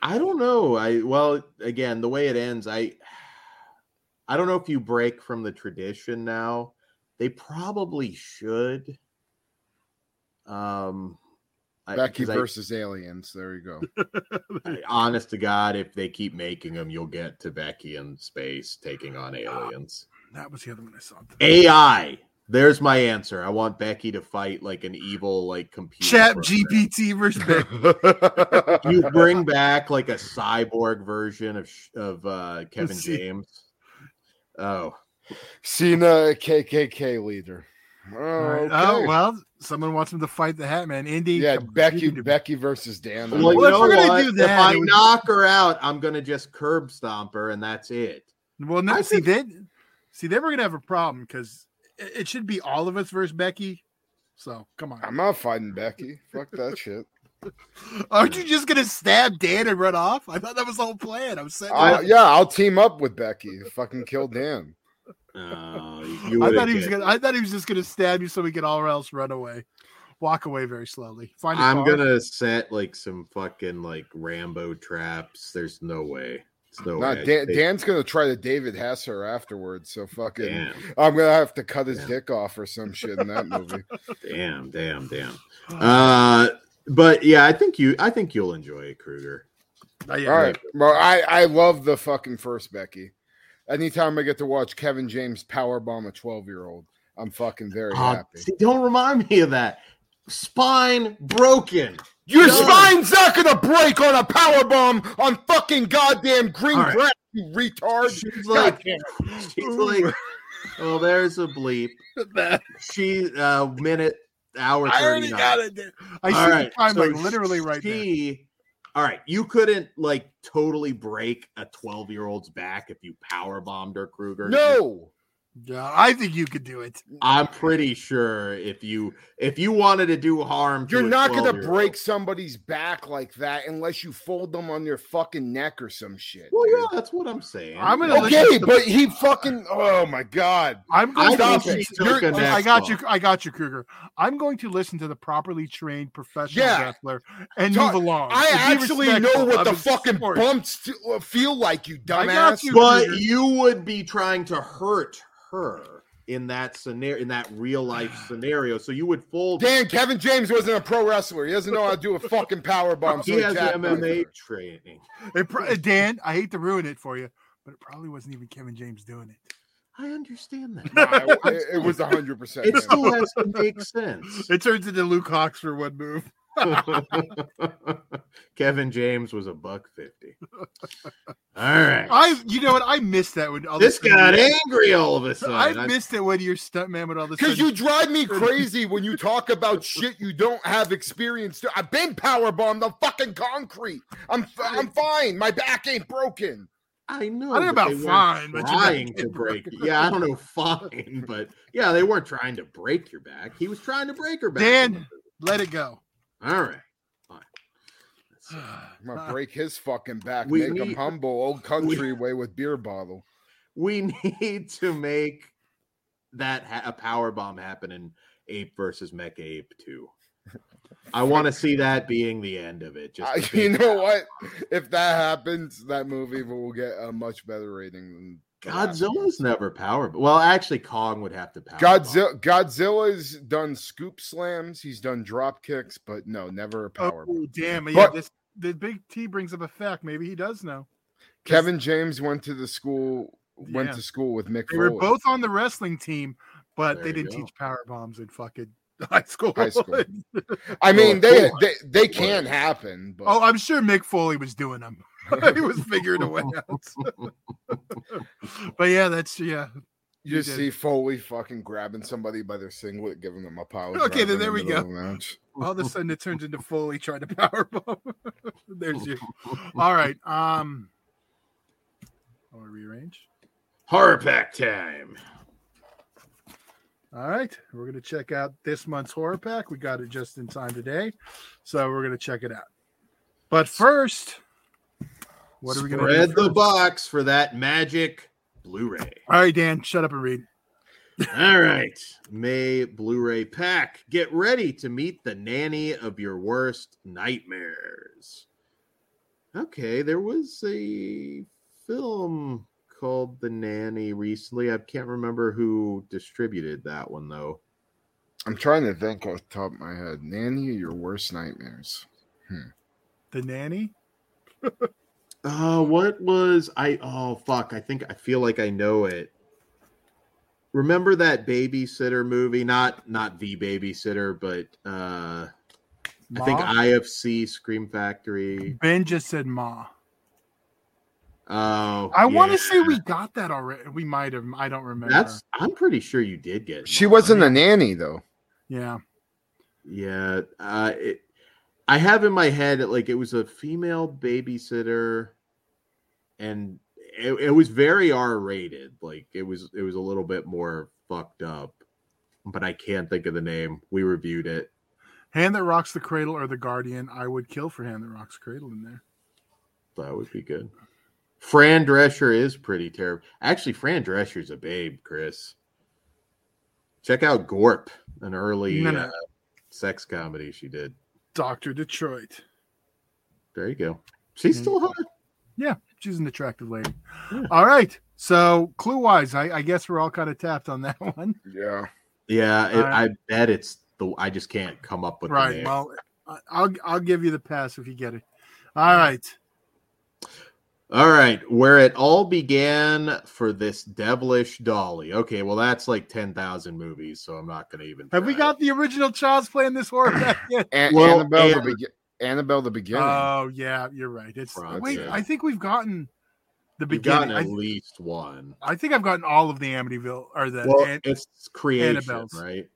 I don't know. I well, again, the way it ends, I I don't know if you break from the tradition now. They probably should. Um, I- Becky 'cause I- versus aliens. There you go. I- honest to God, if they keep making them, you'll get to Becky in space taking on aliens. that was the other one I saw. AI. There's my answer. I want Becky to fight like an evil, like computer. Chat program. GPT versus Becky. You bring back like a cyborg version of of uh, Kevin. James. Oh, Cena, KKK leader. Oh, All right. okay. Oh well, someone wants him to fight the Hat Man. Indy, yeah, come Becky, to- Becky versus Dan. well, Well, if know we're gonna what? do if I it would- knock her out, I'm gonna just curb stomp her, and that's it. Well, no, I see think- then, see then we're gonna have a problem because it, it should be all of us versus Becky. So come on, I'm not fighting Becky. Fuck that shit. aren't you just gonna stab Dan and run off? I thought that was the whole plan. I'm saying, yeah, I'll team up with Becky. Fucking kill Dan. Uh, you I thought he was gonna. I thought he was just gonna stab you so we could all else run away, walk away very slowly. Find. a I'm car. gonna set like some fucking like Rambo traps. There's no way. It's no Nah, way. Dan, Dan's gonna try to David Hess her afterwards. So fucking, Damn, I'm gonna have to cut his Damn. dick off or some shit in that movie. damn, damn, damn. Uh, but yeah, I think you. I think you'll enjoy it, Kruger. All right, well, I I love the fucking first Becky. Anytime I get to watch Kevin James powerbomb a 12 year old, I'm fucking very Oh, happy. see, don't remind me of that. Spine broken. Your No. spine's not gonna break on a powerbomb on fucking goddamn green All right. grass, you retard. She's God like, she's like, oh, there's a bleep. That- She uh minute hour I already got it. Dan. I All see right, the time so like literally right there. she, all right, you couldn't like totally break a 12 year old's back if you power bombed her Kruger. No, Yeah, I think you could do it. I'm pretty sure if you if you wanted to do harm, you're a not gonna break somebody's back like that unless you fold them on your fucking neck or some shit. Well, dude. yeah, that's what I'm saying. I'm gonna Okay, listen to- but he fucking. Oh my god. I'm going I to think listen. she to- took you're- a neck I got you. I got you, Kruger. I'm going to listen to the properly trained professional Yeah. wrestler and Talk- move along. I And be actually know what the fucking sport. bumps to- uh, feel like, you I got dumbass. you. but Kruger. you would be trying to hurt her in that scenario, in that real life scenario. So you would fold. Dan, Kevin James wasn't a pro wrestler. He doesn't know how to do a fucking power bomb. he so has tapped MMA out. training. It pro- uh, Dan, I hate to ruin it for you, but it probably wasn't even Kevin James doing it. I understand that. Nah, it, it was hundred percent. It still has to make sense. It turns into Luke Hawx for one move. Kevin James was a buck fifty. All right. I, you know what? I missed that when all this the got angry all of a sudden. I missed it when your stuntman would all this. Because you drive me crazy when you talk about shit you don't have experience to. I've been power bombed the fucking concrete. I'm I'm fine. My back ain't broken. I know. I don't know about they fine, but trying to break. broken. Yeah, I don't know fine, but yeah, they weren't trying to break your back. He was trying to break her back. Dan. Let it go. All right. Fine. I'm gonna break his fucking back. We make him humble. Old country way with beer bottle. We need to make that ha- a power bomb happen in Ape versus Mecha Ape too. I want to see that being the end of it. Just I, a you know what? If that happens, that movie will get a much better rating than the last one. Godzilla's never power. Well, actually, Kong would have to power. Godzilla Godzilla's done scoop slams, he's done drop kicks, but no, never a power. Oh damn! Yeah, this the big T brings up a fact. Maybe he does know. Kevin James went to the school went Yeah. to school with Mick They were both on the wrestling team, but There they didn't go. teach power bombs in fucking high school. High school. I mean, they they, they can happen, but oh, I'm sure Mick Foley was doing them. he was figuring a way out. but yeah, that's yeah. you just see Foley fucking grabbing somebody by their singlet, giving them a power. Okay, then there the we go. of the match. All of a sudden, it turns into Foley trying to power bomb. There's you. All right. Um, I'll rearrange. horror pack time. All right, we're gonna check out this month's horror pack. We got it just in time today, so we're gonna check it out. But first, what are we gonna Spread the box for that magic Blu-ray. All right, Dan, shut up and read. All right, May Blu-ray pack. Get ready to meet the nanny of your worst nightmares. Okay, there was a film called The Nanny recently. I can't remember who distributed that one though. I'm trying to think off the top of my head. Nanny, your worst nightmares. Hmm. The nanny. Uh, what was I? Oh fuck! I think I feel like I know it. Remember that babysitter movie? Not not the babysitter, but uh, I think IFC Scream Factory. Ben just said Ma. Oh, I want to say we got that already. We might have. I don't remember. That's. I'm pretty sure you did get. She mine. wasn't a nanny though. yeah. Yeah. Uh, it, I have in my head like it was a female babysitter, and it, it was very R rated. Like it was it was a little bit more fucked up, but I can't think of the name. We reviewed it. Hand that rocks the cradle or the guardian. I would kill for hand that rocks the cradle in there. That would be good. Fran Drescher is pretty terrible. Actually, Fran Drescher's a babe, Chris. Check out Gorp, an early No, no. Uh, sex comedy she did. Doctor Detroit. There you go. She's Yeah. still hot. Yeah, she's an attractive lady. Yeah. All right. So clue wise, I, I guess we're all kind of tapped on that one. Yeah. Yeah, it, All right. I bet it's the. I just can't come up with the right. name. Well, I'll I'll give you the pass if you get it. All right. All right, where it all began for this devilish dolly. Okay, well that's like ten thousand movies, so I'm not going to even. Have we try. got the original Child's Play in this horror back yet? An- Well, Annabelle, the and- Begi- Annabelle the beginning. Oh yeah, you're right. It's Front, wait. I think we've gotten the You've gotten beginning. at I, least one. I think I've gotten all of the Amityville or the Well, An- it's creation, Annabelle's. right?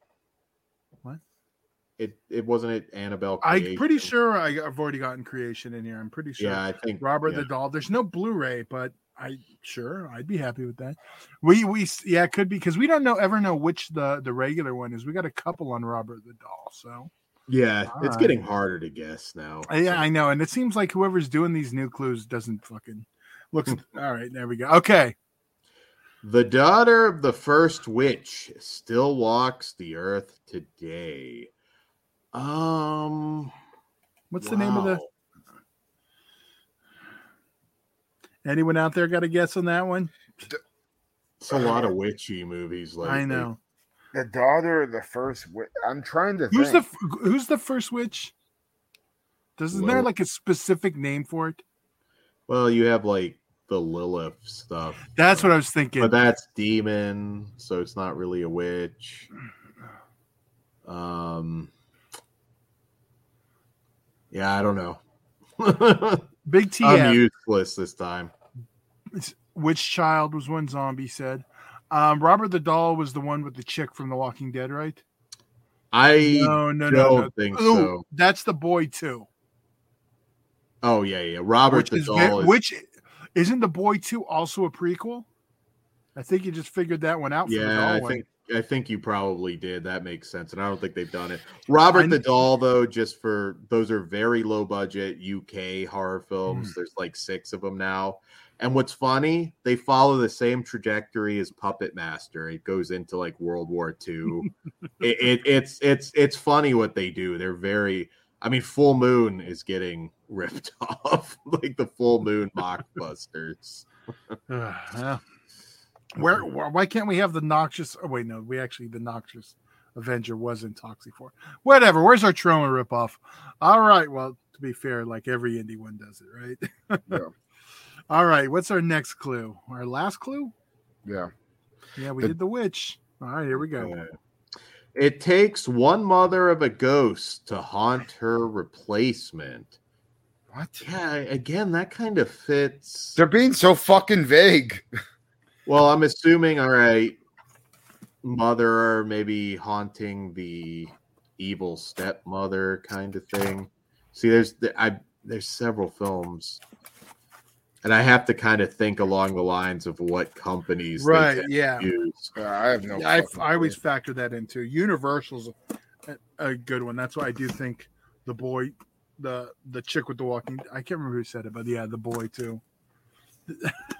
It it wasn't it Annabelle. I'm pretty sure I, I've already gotten creation in here. I'm pretty sure. Yeah, I think Robert yeah. the doll. There's no Blu-ray, but I sure I'd be happy with that. We we yeah, it could be because we don't know ever know which the the regular one is. We got a couple on Robert the doll, so Yeah, All it's right. getting harder to guess now. Uh, yeah, I know, and it seems like whoever's doing these new clues doesn't fucking looks. all right, there we go. Okay, The daughter of the first witch still walks the earth today. Um, what's the name of the? Anyone out there got a guess on that one? It's a lot of witchy movies. Like I know. The daughter of the first. Witch. I'm trying to. Who's the think. f- who's the first witch? Doesn't there like a specific name for it? Well, you have like the Lilith stuff. That's what I was thinking. But that's demon, so it's not really a witch. Um, yeah, I don't know. Big T. I'm useless this time. Which child was one zombie said? Um, Robert the doll was the one with the chick from The Walking Dead, right? I No, no, no, don't no. think Ooh, so. that's the boy too. Oh yeah, yeah. Robert which the is, doll. Is, which isn't the boy too also a prequel? I think you just figured that one out. For the yeah, doll I one. think I think you probably did. That makes sense, and I don't think they've done it. Robert the doll, though, just for those are very low budget UK horror films. Mm. There's like six of them now. And what's funny, they follow the same trajectory as Puppet Master. It goes into like World War II. it, it, it's it's it's funny what they do. They're very. I mean, Full Moon is getting ripped off, like the Full Moon mockbusters. Yeah. Where, why can't we have the noxious? Oh wait, no, we actually the noxious Avenger was in Toxic Four. Whatever. Where's our Troma ripoff? All right. Well, to be fair, like every indie one does it, right? Yeah. All right. What's our next clue? Our last clue? Yeah. Yeah, we The- did the witch. All right, here we go. Uh, It takes one mother of a ghost to haunt her replacement. What? Yeah, again, that kind of fits. They're being so fucking vague. Well, I'm assuming, all right, mother maybe haunting the evil stepmother kind of thing. See, there's I there's several films, and I have to kind of think along the lines of what companies Right. tend Yeah. use. Uh, I have no. I, I always factor that into Universal's a, a good one. That's why I do think the boy, the the chick with the walking. I can't remember who said it, but yeah, the boy too.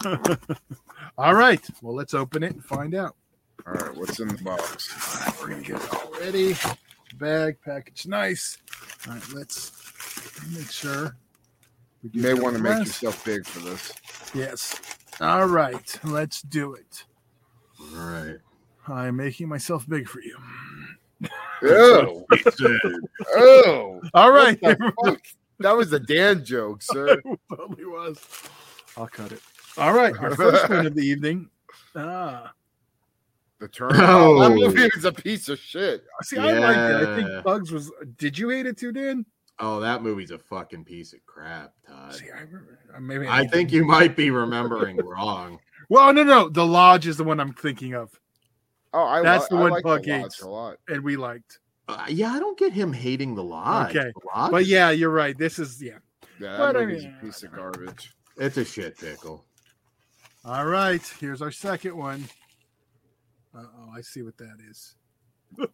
All right, well, let's open it and find out. All right, what's in the box? All right, we're gonna get it all ready. Bag package, nice. All right, let's make sure. we You may want to make yourself big for this. Yes. All right, let's do it. All right. I'm making myself big for you. Oh, oh! All right. What the fuck? That was a Dan joke, sir. totally was. I'll cut it. All right, our first one of the evening. Ah, The turn. Oh. That movie is a piece of shit. see, I liked it. I think Bugs was. Did you hate it too, Dan? Oh, that movie's a fucking piece of crap, Todd. See, I remember. uh, Maybe I think you might be remembering wrong. Well, no, no. The Lodge is the one I'm thinking of, Oh, I That's the I one like Pug the Lodge hates. a lot. and we liked. Uh, yeah, I don't get him hating the lodge. Okay. The Lodge But yeah, you're right. This is yeah. Yeah, But that I mean, a piece of garbage. It's a shit pickle. All right, here's our second one. Uh oh, I see what that is.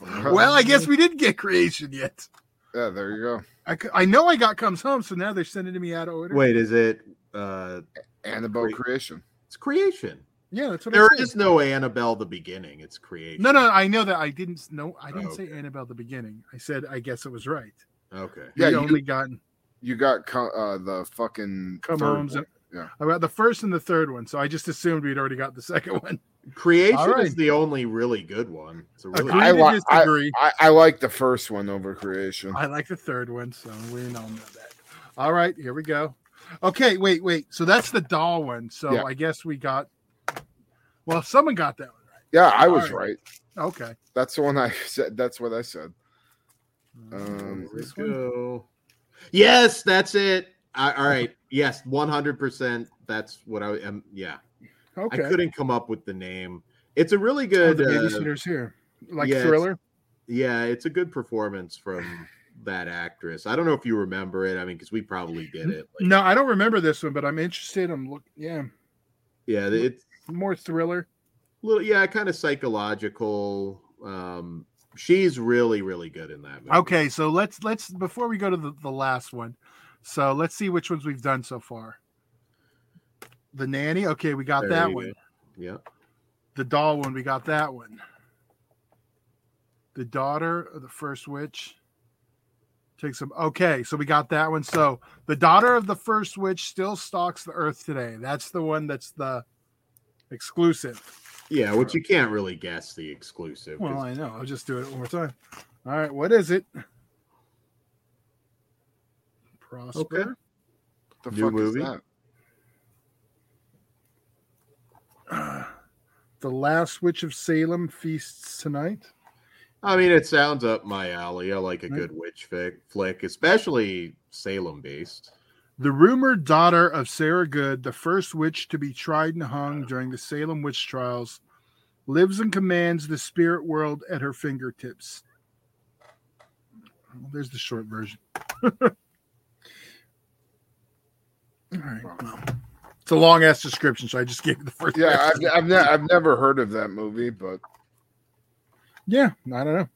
Well, I guess we didn't get creation yet. Yeah, there you go. I, I know I got comes home, so now they're sending to me out of order. Wait, is it? uh Annabelle Great. creation. It's creation. yeah, that's what There I said. is no Annabelle the beginning. It's creation. No, no, I know that I didn't. No, I didn't Oh, say. Annabelle the beginning. I said I guess it was right. Okay. Yeah, we you- only gotten You got uh, the fucking come third homes. one. And, Yeah. I got the first and the third one, so I just assumed we'd already got the second one. Creation All right. is the only really good one. It's a really Agree I li- I- disagree. I, I like the first one over creation. I like the third one, so we all know that. All right, here we go. Okay, wait, wait. So that's the doll one. So Yeah. I guess we got. Well, someone got that one right. Yeah, I was All right. right. right. Okay. That's the one I said. That's what I said. Um, Let's this one? go. Yes, that's it. I, all right. Yes, one hundred percent. That's what I am. Yeah, Okay. I couldn't come up with the name. It's a really Oh, good. the uh, here, like yeah, it's- thriller. Yeah, it's a good performance from that actress. I don't know if you remember it. I mean, because we probably did it. Like, No, I don't remember this one, but I'm interested. I'm look. Yeah, yeah, it's more thriller. little yeah, kind of psychological. Um, she's really, really good in that movie. Okay, so let's let's before we go to the, the last one, so let's see which ones we've done so far. The nanny, okay, we got There that one. go. Yeah. The doll one, we got that one. The daughter of the first witch takes some. Okay, so we got that one. So the daughter of the first witch still stalks the earth today. That's the one that's the exclusive. Yeah, which you can't really guess the exclusive. Well, I know. I'll just do it one more time. All right, what is it? Prosper. Okay. The New fuck movie? is that? The Last Witch of Salem feasts tonight. I mean, it sounds up my alley. I like a Right. good witch fic, flick, especially Salem based. The rumored daughter of Sarah Good, the first witch to be tried and hung during the Salem witch trials, lives and commands the spirit world at her fingertips. Well, there's the short version. All right. Well, it's a long ass description, so I just gave you the first. Yeah. I've, I've, ne- I've never heard of that movie, but yeah. I don't know.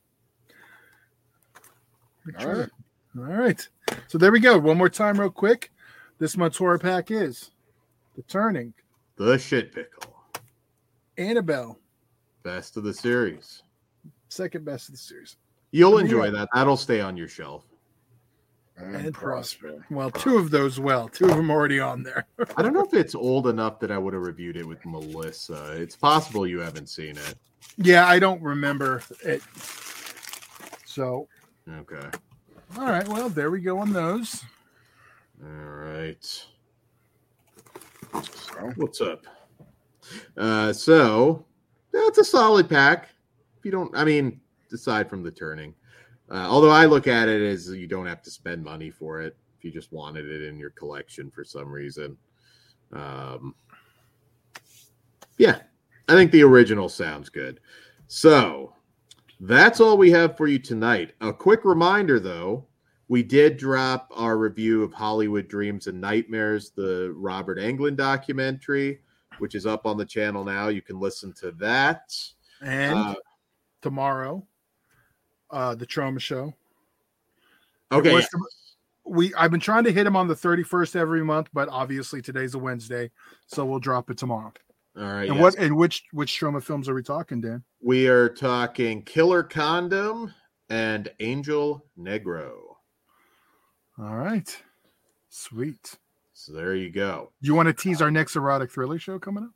all right. All right. So there we go. One more time, real quick. This month's horror pack is The Turning, The shit pickle, Annabelle, best of the series. second best of the series. You'll Yeah. enjoy that. That'll stay on your shelf. And Prosper. Well, two of those, well, two of them already on there. I don't know if it's old enough that I would have reviewed it with Melissa. It's possible you haven't seen it. yeah, I don't remember it. So, Okay. all right. Well, there we go on those. All right. So, What's up? Uh, so that's a solid pack. If you don't, I mean, aside from the turning, uh, although I look at it as you don't have to spend money for it if you just wanted it in your collection for some reason. Um, yeah, I think the original sounds good. So that's all we have for you tonight. A quick reminder, though, we did drop our review of Hollywood Dreams and Nightmares, the Robert Englund documentary, which is up on the channel now. You can listen to that. And Uh, tomorrow, uh, the Troma Show. okay. was We I've been trying to hit him on the 31st every month, but obviously today's a Wednesday, so we'll drop it tomorrow. All right. and yes. what and which which Troma films are we talking, Dan? We are talking Killer Condom and Angel Negro. All right. Sweet. So there you go. You want to tease our next erotic thriller show coming up?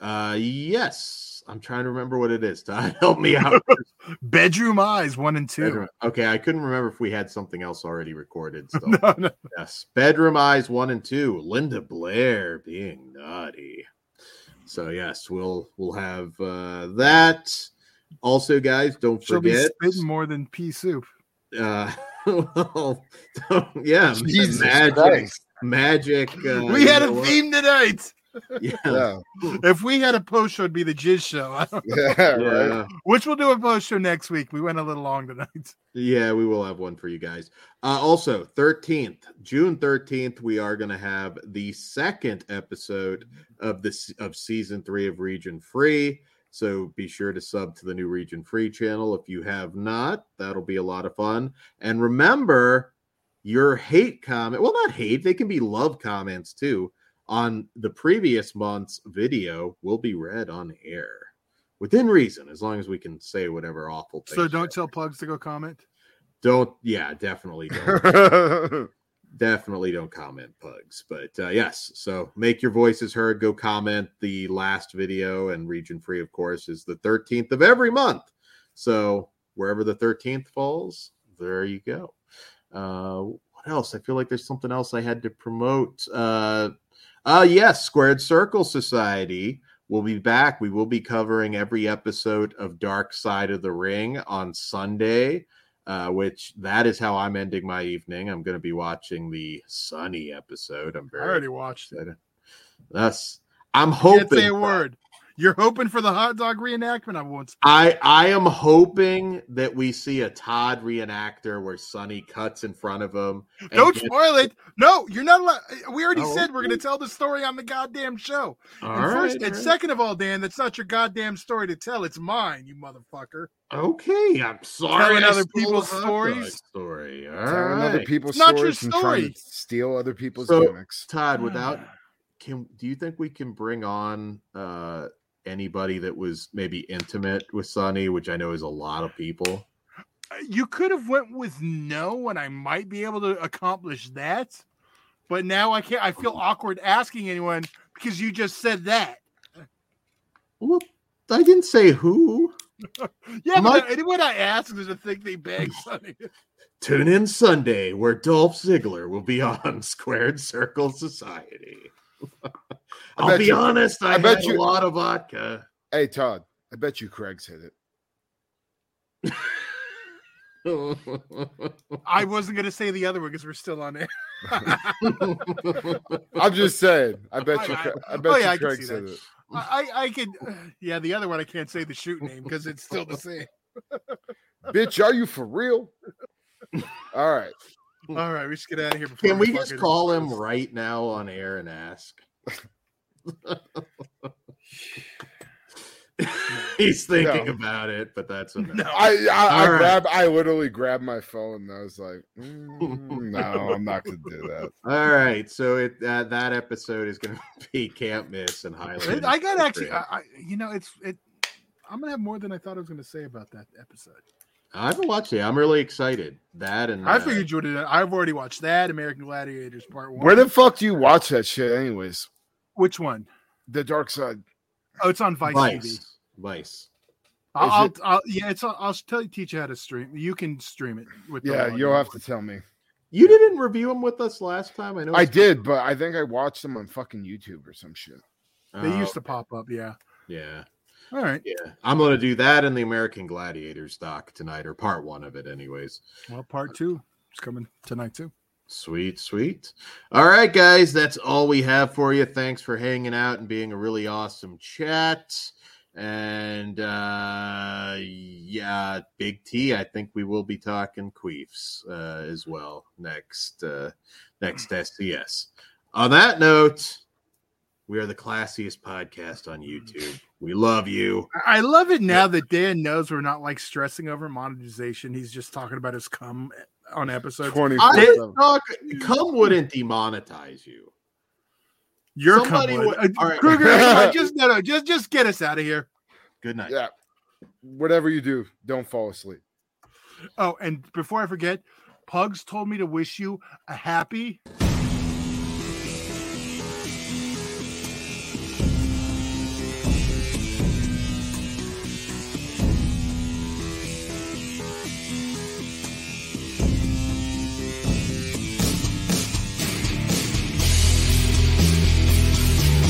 Uh, yes. I'm trying to remember what it is. Todd, help me out. Bedroom Eyes one and two. Bedroom- Okay, I couldn't remember if we had something else already recorded. So No, no. yes, Bedroom Eyes one and two. Linda Blair being naughty. So yes, we'll we'll have uh, that. Also, guys, don't She'll be forget. spitting more than pea soup. Uh, well, yeah, Jesus magic, Christ. magic. Uh, we had a what? theme tonight. Yeah, Yeah, If we had a post show, it'd be the Jizz show. I don't- yeah, right. yeah, Which we'll do a post show next week. We went a little long tonight. yeah. We will have one for you guys. Uh, also, thirteenth, June thirteenth, we are going to have the second episode of this of season three of Region Free. So be sure to sub to the new Region Free channel if you have not. That'll be a lot of fun. And remember, your hate comment, well, not hate, they can be love comments too, on the previous month's video will be read on air within reason, as long as we can say whatever awful things. So don't tell Pugs to go comment. don't, yeah, definitely don't. definitely don't comment pugs but uh, yes so make your voices heard go comment. The last video and region free of course is the 13th of every month. So wherever the 13th falls there you go. Uh what else? I feel like there's something else i had to promote. Uh uh yes squared circle society We'll be back. We will be covering every episode of dark side of the ring on sunday uh, which that is how I'm ending my evening. I'm going to be watching the Sunny episode. I'm very I already watched it. excited. Thus, I'm hoping. can't say a word. You're hoping for the hot dog reenactment. I won't. I I am hoping that we see a Todd reenactor where Sunny cuts in front of him. and Don't gets- spoil it. No, you're not allowed. We already Oh, said we're going to tell the story on the goddamn show. All and right, first, and all right. second of all, Dan, that's not your goddamn story to tell. It's mine, you motherfucker. Okay, I'm sorry. Telling other people's stories? Story. All Telling other people's It's not your stories and trying story. to steal other people's So- gimmicks. Todd, without can do you think we can bring on uh anybody that was maybe intimate with Sunny, which I know is a lot of people? Uh, you could have went with no, and I might be able to accomplish that. But now I can't. I feel awkward asking anyone because you just said that. Well, I didn't say who. Yeah, but anyone I ask is to think they beg Sunny. Tune in Sunday where Dolph Ziggler will be on Squared Circle Society. I'll be you- honest, I, I bet had you- a lot of vodka. Hey Todd, I bet you Craig's hit it. I wasn't going to say the other one because we're still on it. I'm just saying. I bet oh, you. I- Cra- I oh, bet yeah, you can Craig's see hit that. it. I, I could, yeah, the other one I can't say the shoot name because it's still the same. Bitch, are you for real? All right. All right, we should get out of here. Before Can we just call him right now on air and ask? He's thinking No. about it, but that's a no. No. I I, I All right. grabbed. I literally grabbed my phone and I was like, mm, "No, I'm not going to do that." All right, so it uh, that episode is going to be can't miss and highlight. I got actually, I, I, you know, it's it. I'm gonna have more than I thought I was gonna say about that episode. I haven't watched it. I'm really excited. That and I uh, figured you would. have I've already watched that American Gladiators Part One. Where the fuck do you watch that shit, anyways? Which one? The Dark Side. Oh, it's on Vice, TV. Vice. Vice. I'll, I'll, it- I'll yeah, it's. I'll tell you, teach you how to stream. You can stream it with. Yeah, audio. you'll have to tell me. You didn't review them with us last time. I know. I it's- did, but I think I watched them on fucking YouTube or some shit. They Oh, used to pop up. Yeah. Yeah, All right. yeah. I'm going to do that in the American Gladiators doc tonight, or part one of it, anyways. Well, part two is coming tonight too. Sweet, sweet. All right, guys, that's all we have for you. Thanks for hanging out and being a really awesome chat. And uh yeah, Big T, I think we will be talking queefs uh as well next uh next SCS. On that note, we are the classiest podcast on YouTube. We love you. I I love it now that Dan knows we're not like stressing over monetization. He's just talking about his cum on episode Twenty I four didn't seven. talk cum wouldn't demonetize you. Your cum Somebody would. would- Uh, all right. Kruger, come just no, no, just just get us out of here. Good night. Yeah. Whatever you do, don't fall asleep. Oh, and before I forget, Pugs told me to wish you a happy